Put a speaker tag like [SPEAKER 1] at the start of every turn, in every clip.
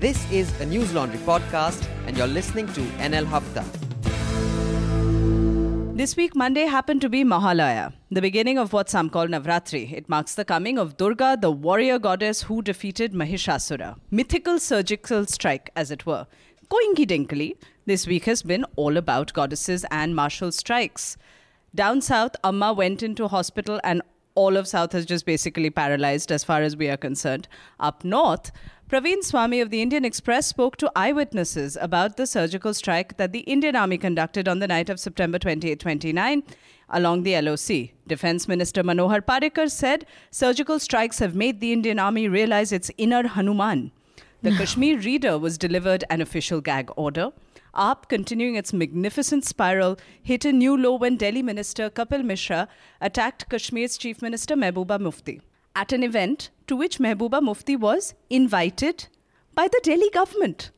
[SPEAKER 1] This is a News Laundry podcast, and you're listening to NL Hafta.
[SPEAKER 2] This week, Monday happened to be Mahalaya, the beginning of what some call Navratri. It marks the coming of Durga, the warrior goddess who defeated Mahishasura. Mythical surgical strike, as it were. Coincidentally, this week has been all about goddesses and martial strikes. Down south, Amma went into hospital and all of South is just basically paralyzed as far as we are concerned. Up north, Praveen Swami of the Indian Express spoke to eyewitnesses about the surgical strike that the Indian Army conducted on the night of September 28 29 along the LOC. Defense Minister Manohar Parrikar said surgical strikes have made the Indian Army realize its inner Hanuman. The Kashmir Reader was delivered an official gag order. AAP, continuing its magnificent spiral, hit a new low when Delhi Minister Kapil Mishra attacked Kashmir's Chief Minister Mehbooba Mufti at an event to which Mehbooba Mufti was invited by the Delhi government.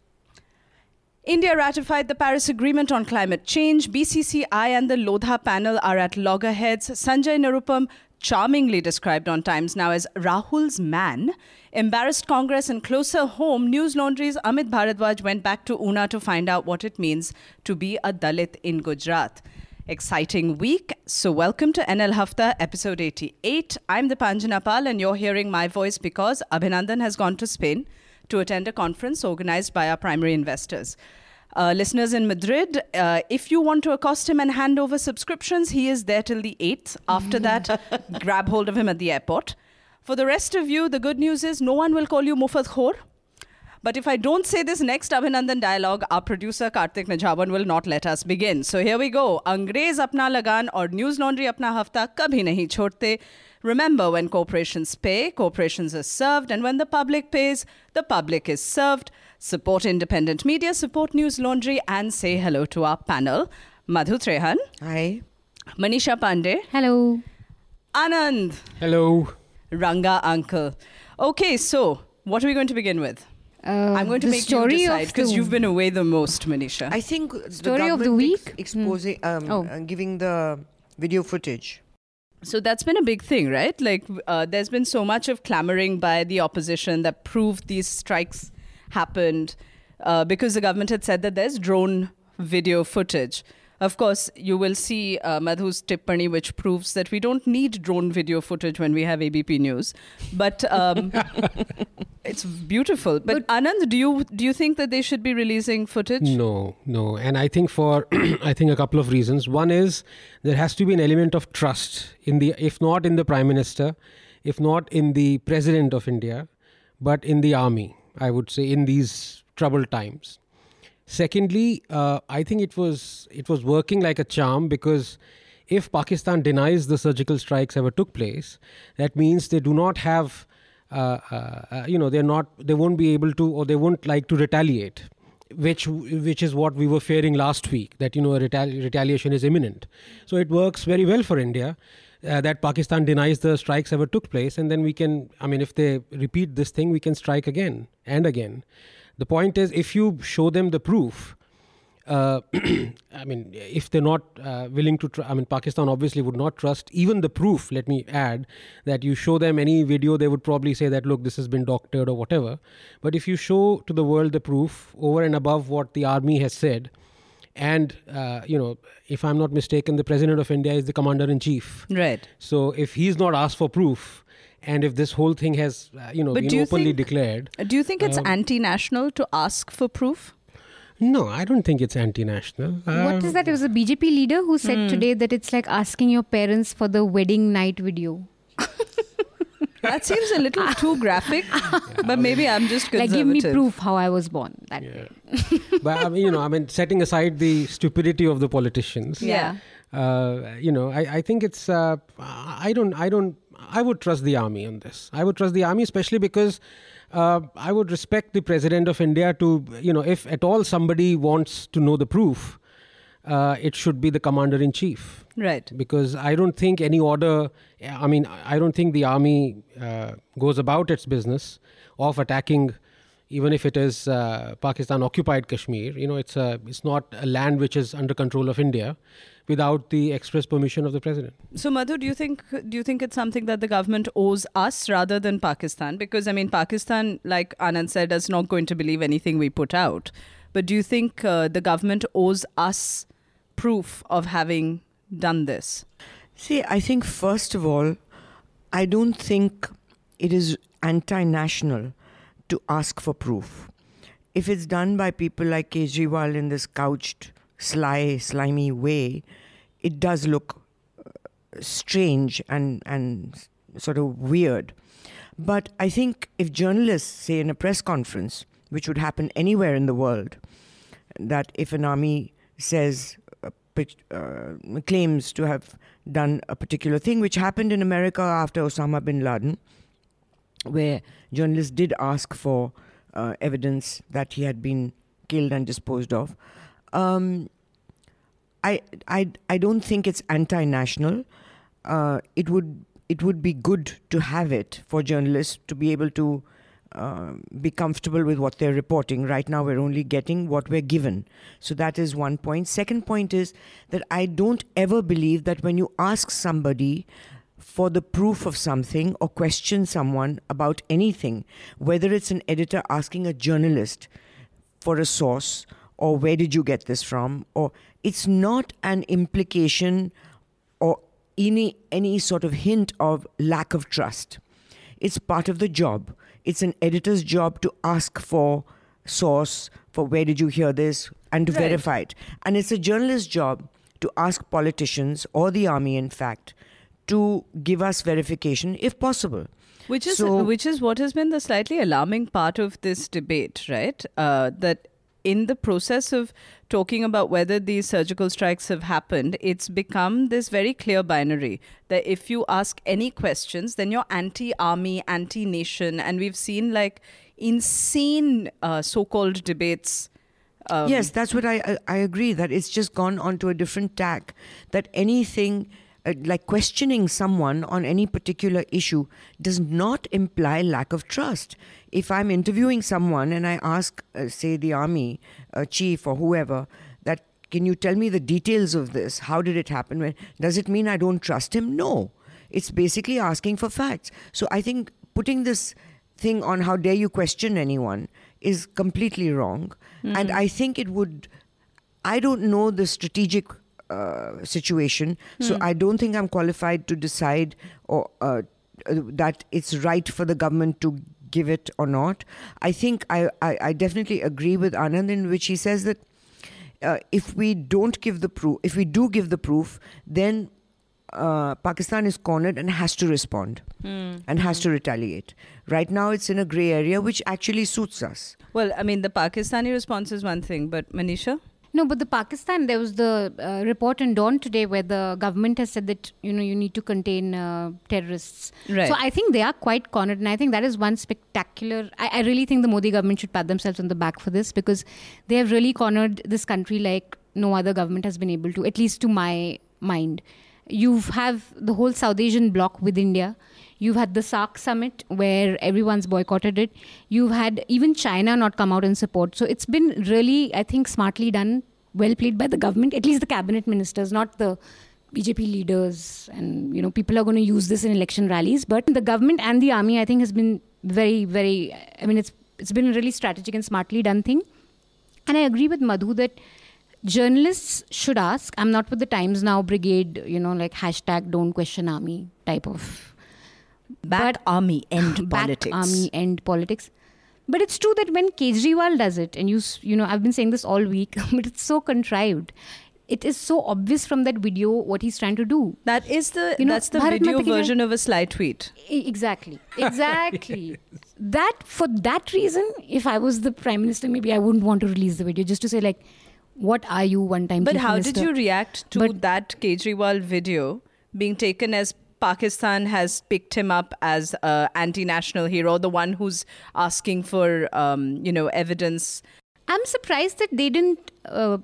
[SPEAKER 2] India ratified the Paris Agreement on climate change. BCCI and the Lodha panel are at loggerheads. Sanjay Nirupam, charmingly described on Times Now as Rahul's man, embarrassed Congress and closer home, News Laundry's Amit Bharadwaj went back to Una to find out what it means to be a Dalit in Gujarat. Exciting week. So, welcome to NL Hafta, episode 88. I'm Deepanjana Pal, and you're hearing my voice because Abhinandan has gone to Spain to attend a conference organized by our primary investors. Uh, listeners in Madrid, uh, if you want to accost him and hand over subscriptions, he is there till the 8th. After that, grab hold of him at the airport. For the rest of you, the good news is no one will call you Mufat Khor. But if I don't say this next Abhinandan dialogue, our producer Karthik Nijhawan will not let us begin. So here we go. Angrez apna lagan or News Laundry apna hafta kabhi nahi chhodte. Remember, when corporations pay, corporations are served, and when the public pays, the public is served. Support independent media, support News Laundry, and say hello to our panel. Madhu Trehan,
[SPEAKER 1] Hi.
[SPEAKER 2] Manisha Pandey,
[SPEAKER 3] Hello.
[SPEAKER 2] Anand,
[SPEAKER 4] Hello.
[SPEAKER 2] Ranga Uncle. Okay, so what are we going to begin with?
[SPEAKER 3] Uh,
[SPEAKER 2] I'm going to make
[SPEAKER 3] story
[SPEAKER 2] you decide because you've been away the most, Manisha.
[SPEAKER 5] I think
[SPEAKER 3] Story
[SPEAKER 5] the
[SPEAKER 3] of the week?
[SPEAKER 5] exposing, um,
[SPEAKER 3] Oh.
[SPEAKER 5] uh, giving the video footage.
[SPEAKER 2] So that's been a big thing, right? Like, uh, there's been so much of clamoring by the opposition that proved these strikes happened uh, because the government had said that there's drone video footage. Of course, you will see uh, Madhu's tippani, which proves that we don't need drone video footage when we have ABP News. But um, it's beautiful. But, Anand, do you do you think that they should be releasing footage?
[SPEAKER 4] No, no. And I think for I think a couple of reasons. One is there has to be an element of trust in the if not in the prime minister, if not in the president of India, but in the army, I would say in these troubled times. Secondly, uh, I think it was it was working like a charm because if Pakistan denies the surgical strikes ever took place, that means they do not have, uh, uh, uh, you know, they're not, they won't be able to, or they won't like to retaliate, which which is what we were fearing last week that you know retali- retaliation is imminent. So it works very well for India. Uh, that Pakistan denies the strikes ever took place, and then we can, I mean, if they repeat this thing, we can strike again and again. The point is, if you show them the proof, uh, I mean, if they're not uh, willing to, tr- I mean, Pakistan obviously would not trust even the proof. Let me add that you show them any video, they would probably say that, look, this has been doctored or whatever. But if you show to the world the proof over and above what the army has said, and uh, you know, if I'm not mistaken, the president of India is the commander in chief.
[SPEAKER 2] Right.
[SPEAKER 4] So if he's not asked for proof, and if this whole thing has, uh, you know,
[SPEAKER 2] But
[SPEAKER 4] been
[SPEAKER 2] you
[SPEAKER 4] openly
[SPEAKER 2] think-
[SPEAKER 4] declared,
[SPEAKER 2] Do you think it's
[SPEAKER 4] Um,
[SPEAKER 2] anti-national to ask for proof?
[SPEAKER 4] no, I don't think it's anti-national.
[SPEAKER 3] What
[SPEAKER 4] Um,
[SPEAKER 3] is that? It was a BJP leader who said today that it's like asking your parents for the wedding night video.
[SPEAKER 2] That seems a little too graphic, but maybe I'm just
[SPEAKER 3] Like,
[SPEAKER 2] conservative.
[SPEAKER 3] give me proof how I was born. That
[SPEAKER 4] Yeah. but I mean, you know, I mean, setting aside the stupidity of the politicians,
[SPEAKER 3] Yeah.
[SPEAKER 4] uh, you know, I, I think it's, uh, I don't, I don't, I would trust the army on this. I would trust the army, especially because uh, I would respect the president of India to, you know, if at all somebody wants to know the proof, uh, it should be the commander in chief.
[SPEAKER 2] Right.
[SPEAKER 4] Because I don't think any order, I mean, I don't think the army uh, goes about its business of attacking even if it is uh, Pakistan occupied Kashmir, you know, it's a it's not a land which is under control of India, without the express permission of the president.
[SPEAKER 2] So, Madhu, do you think do you think it's something that the government owes us rather than Pakistan? Because I mean, Pakistan, like Anand said, is not going to believe anything we put out. But do you think uh, the government owes us proof of having done this?
[SPEAKER 5] See, I think first of all, I don't think it is anti-national to ask for proof. If it's done by people like Kejriwal in this couched, sly, slimy way, it does look uh, strange and and sort of weird. But I think if journalists say in a press conference, which would happen anywhere in the world, that if an army says uh, uh, claims to have done a particular thing, which happened in America after Osama bin Laden, where journalists did ask for uh, evidence that he had been killed and disposed of. Um, I, I, I don't think it's anti-national. Uh, it would it would be good to have it for journalists to be able to uh, be comfortable with what they're reporting. Right now, we're only getting what we're given. So that is one point. Second point is that I don't ever believe that when you ask somebody for the proof of something or question someone about anything, whether it's an editor asking a journalist for a source or where did you get this from, or it's not an implication or any any sort of hint of lack of trust. It's part of the job. It's an editor's job to ask for source, for where did you hear this, and to
[SPEAKER 2] Right.
[SPEAKER 5] verify it. And it's a journalist's job to ask politicians or the army, in fact, to give us verification if possible.
[SPEAKER 2] Which is
[SPEAKER 5] So-
[SPEAKER 2] which is what has been the slightly alarming part of this debate, right? Uh, that in the process of talking about whether these surgical strikes have happened, it's become this very clear binary that if you ask any questions, then you're anti-army, anti-nation, and we've seen like insane uh, so-called debates. Um,
[SPEAKER 5] yes, that's what I, I I agree that it's just gone onto a different tack. That anything uh, like questioning someone on any particular issue does not imply lack of trust. If I'm interviewing someone and I ask, uh, say, the army uh, chief or whoever, that can you tell me the details of this? How did it happen? When does it mean I don't trust him? No, it's basically asking for facts. So I think putting this thing on how dare you question anyone is completely wrong. And I think it would, I don't know the strategic uh, situation, so I don't think I'm qualified to decide or uh, uh, that it's right for the government to give it or not. I think I, I, I definitely agree with Anand in which he says that uh, if we don't give the proof, if we do give the proof, then uh, Pakistan is cornered and has to respond and has to retaliate. Right now, it's in a grey area, which actually suits us.
[SPEAKER 2] Well, I mean, the Pakistani response is one thing, but Manisha?
[SPEAKER 3] No, but the Pakistan, there was the uh, report in Dawn today where the government has said that you know you need to contain uh, terrorists.
[SPEAKER 2] Right.
[SPEAKER 3] So I think they are quite cornered, and I think that is one spectacular. I, I really think the Modi government should pat themselves on the back for this because they have really cornered this country like no other government has been able to, at least to my mind. You have the whole South Asian bloc with India. You've had the SAARC summit where everyone's boycotted it. You've had even China not come out in support. So it's been really, I think, smartly done, well played by the government, at least the cabinet ministers, not the BJP leaders. And, you know, people are going to use this in election rallies. But the government and the army, I think, has been very, very, I mean, it's it's been a really strategic and smartly done thing. And I agree with Madhu that journalists should ask. I'm not with the Times Now brigade, you know, like hashtag don't question army type of
[SPEAKER 2] Back
[SPEAKER 3] But-
[SPEAKER 2] army, end
[SPEAKER 3] back
[SPEAKER 2] politics.
[SPEAKER 3] army end politics. But it's true that when Kejriwal does it, and you you know, I've been saying this all week, but it's so contrived. It is so obvious from that video what he's trying to do.
[SPEAKER 2] That is the
[SPEAKER 3] You know,
[SPEAKER 2] that's the
[SPEAKER 3] Bharat
[SPEAKER 2] video
[SPEAKER 3] Mata ki Jai-
[SPEAKER 2] version of a sly tweet.
[SPEAKER 3] Exactly. Exactly. that for that reason, if I was the prime minister, maybe I wouldn't want to release the video just to say like, what are you one time?
[SPEAKER 2] But how
[SPEAKER 3] minister?
[SPEAKER 2] did you react to
[SPEAKER 3] But-
[SPEAKER 2] that Kejriwal video being taken as Pakistan has picked him up as a anti-national hero, the one who's asking for um, you know evidence?
[SPEAKER 3] I'm surprised that they didn't uh,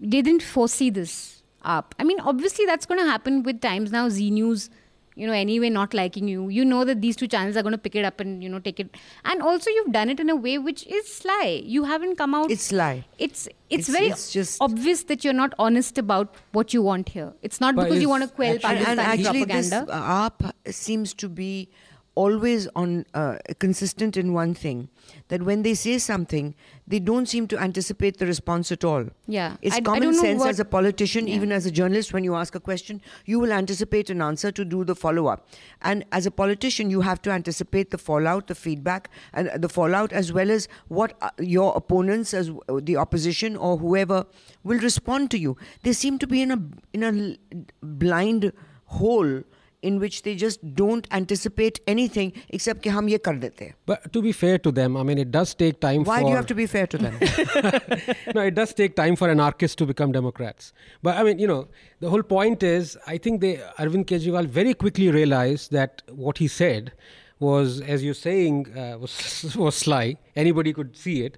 [SPEAKER 3] they didn't foresee this up. I mean, obviously that's going to happen with Times Now, Zee News, you know, anyway not liking you, you know that these two channels are going to pick it up and you know take it. And also, you've done it in a way which is sly. You haven't come out.
[SPEAKER 5] It's sly.
[SPEAKER 3] It's
[SPEAKER 5] It's-
[SPEAKER 3] it's, very
[SPEAKER 5] it's just-
[SPEAKER 3] obvious that you're not honest about what you want here. It's not because you want to quell
[SPEAKER 4] actually-
[SPEAKER 5] and, and
[SPEAKER 3] Pakistani
[SPEAKER 5] actually this
[SPEAKER 3] propaganda.
[SPEAKER 5] AAP seems to be always on uh, consistent in one thing that when they say something they don't seem to anticipate the response at all
[SPEAKER 3] Yeah.
[SPEAKER 5] it's
[SPEAKER 3] I- I
[SPEAKER 5] common
[SPEAKER 3] don't
[SPEAKER 5] sense
[SPEAKER 3] what-
[SPEAKER 5] as a politician
[SPEAKER 3] Yeah.
[SPEAKER 5] even as a journalist when you ask a question you will anticipate an answer to do the follow up and as a politician you have to anticipate the fallout the feedback and the fallout as well as what uh, your opponents as the opposition or whoever will respond to you they seem to be in a in a blind hole in which they just don't anticipate anything except कि हम ये कर देते हैं.
[SPEAKER 4] But to be fair to them, I mean, it does take time
[SPEAKER 5] Why
[SPEAKER 4] for.
[SPEAKER 5] do you have to be fair to them?
[SPEAKER 4] no, it does take time for anarchists to become Democrats. But I mean, you know, the whole point is, I think they Arvind Kejriwal very quickly realized that what he said was, as you're saying, uh, was was sly. Anybody could see it.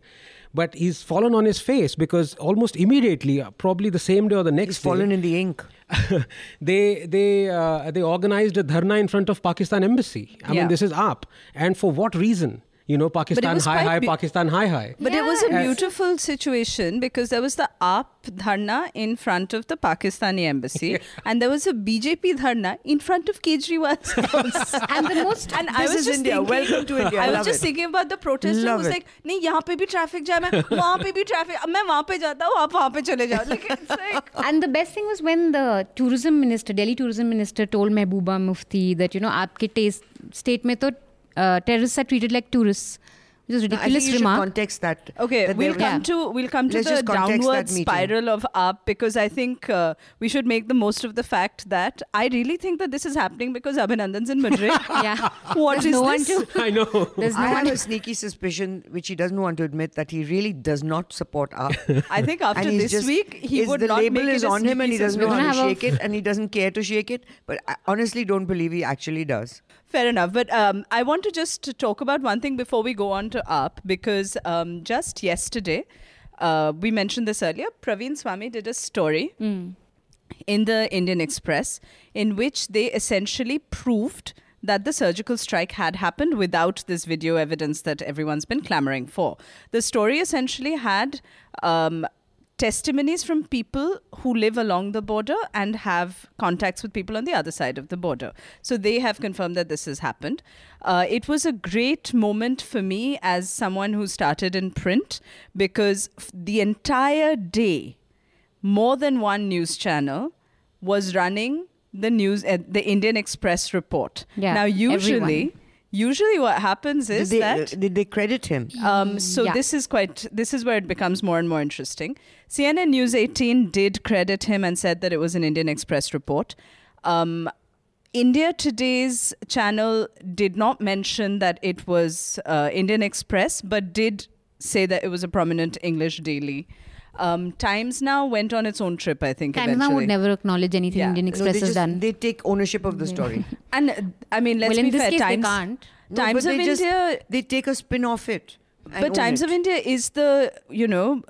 [SPEAKER 4] But he's fallen on his face because almost immediately, uh, probably the same day or the next
[SPEAKER 5] It's fallen
[SPEAKER 4] day,
[SPEAKER 5] in the ink.
[SPEAKER 4] they they uh, they organized a dharna in front of Pakistan embassy. I
[SPEAKER 2] Yeah.
[SPEAKER 4] mean, this is up, and for what reason? You know, Pakistan
[SPEAKER 2] was
[SPEAKER 4] high
[SPEAKER 2] quite
[SPEAKER 4] high,
[SPEAKER 2] be-
[SPEAKER 4] Pakistan high high.
[SPEAKER 2] But it was a
[SPEAKER 4] Yeah.
[SPEAKER 2] beautiful situation because there was the AAP dharna in front of the Pakistani embassy, and there was a BJP dharna in front of Kejriwal's house.
[SPEAKER 3] and the most
[SPEAKER 2] And I
[SPEAKER 5] This
[SPEAKER 2] was
[SPEAKER 5] is
[SPEAKER 2] just
[SPEAKER 5] India.
[SPEAKER 2] thinking,
[SPEAKER 5] Welcome to India.
[SPEAKER 2] I was
[SPEAKER 5] Love
[SPEAKER 2] just
[SPEAKER 5] it.
[SPEAKER 2] thinking about the protest. and
[SPEAKER 5] Love
[SPEAKER 2] was
[SPEAKER 5] it.
[SPEAKER 2] like, नहीं यहाँ पे भी traffic jam है, वहाँ पे भी traffic. अब मैं वहाँ पे जाता हूँ, आप वहाँ पे चले जाओ. Like it's like.
[SPEAKER 3] and the best thing was when the tourism minister, Delhi tourism minister, told Mehbooba Mufti that you know आपके taste state में तो uh, terrorists are treated like tourists, which is
[SPEAKER 5] I think
[SPEAKER 3] ridiculous
[SPEAKER 5] you
[SPEAKER 3] remark.
[SPEAKER 5] context that.
[SPEAKER 2] Okay,
[SPEAKER 5] that
[SPEAKER 2] we'll
[SPEAKER 5] there-
[SPEAKER 2] come to we'll come to
[SPEAKER 5] Let's
[SPEAKER 2] the downward spiral of up because I think uh, we should make the most of the fact that I really think that this is happening because Abhinandan's in Madrid.
[SPEAKER 3] yeah,
[SPEAKER 2] What
[SPEAKER 3] There's
[SPEAKER 2] is
[SPEAKER 3] no one
[SPEAKER 2] this?
[SPEAKER 3] to.
[SPEAKER 4] I know.
[SPEAKER 3] There's no
[SPEAKER 5] I
[SPEAKER 3] one.
[SPEAKER 5] have a sneaky suspicion, which he doesn't want to admit, that he really does not support AAP.
[SPEAKER 2] I think after this
[SPEAKER 5] just,
[SPEAKER 2] week he
[SPEAKER 5] is
[SPEAKER 2] would
[SPEAKER 5] the
[SPEAKER 2] not
[SPEAKER 5] label
[SPEAKER 2] make
[SPEAKER 5] is
[SPEAKER 2] it a
[SPEAKER 5] on him and he doesn't know how
[SPEAKER 3] gonna
[SPEAKER 5] to
[SPEAKER 3] have
[SPEAKER 5] shake it and he doesn't care to shake it. But I honestly don't believe he actually does.
[SPEAKER 2] Fair enough. But um, I want to just talk about one thing before we go on to AAP because um, just yesterday, uh, we mentioned this earlier. Praveen Swami did a story in the Indian Express in which they essentially proved that the surgical strike had happened without this video evidence that everyone's been clamoring for. The story essentially had um, testimonies from people who live along the border and have contacts with people on the other side of the border. So they have confirmed that this has happened. Uh, it was a great moment for me as someone who started in print because f- the entire day, more than one news channel was running the news uh, the Indian Express report.
[SPEAKER 3] Yeah,
[SPEAKER 2] now usually
[SPEAKER 3] everyone.
[SPEAKER 2] Usually what happens
[SPEAKER 5] Did
[SPEAKER 2] is
[SPEAKER 5] they,
[SPEAKER 2] that
[SPEAKER 5] uh, did they credit him?
[SPEAKER 2] um, so
[SPEAKER 3] Yeah.
[SPEAKER 2] this is quite this is where it becomes more and more interesting. CNN News 18 did credit him and said that it was an Indian Express report. Um, India Today's channel did not mention that it was uh, Indian Express, but did say that it was a prominent English daily. Um, Times Now went on its own trip, I think.
[SPEAKER 3] Times Now would never acknowledge anything
[SPEAKER 2] Yeah.
[SPEAKER 3] Indian Express
[SPEAKER 5] they,
[SPEAKER 3] has
[SPEAKER 5] just,
[SPEAKER 3] done.
[SPEAKER 5] they take ownership of the story.
[SPEAKER 2] And uh, I mean, let's
[SPEAKER 3] well,
[SPEAKER 2] be
[SPEAKER 3] in this
[SPEAKER 2] fair.
[SPEAKER 3] case,
[SPEAKER 2] Times,
[SPEAKER 3] they can't.
[SPEAKER 5] No,
[SPEAKER 2] Times
[SPEAKER 5] but
[SPEAKER 2] of
[SPEAKER 5] they just-
[SPEAKER 2] India
[SPEAKER 5] they take a spin off it.
[SPEAKER 2] but Times
[SPEAKER 5] it.
[SPEAKER 2] of India is the you know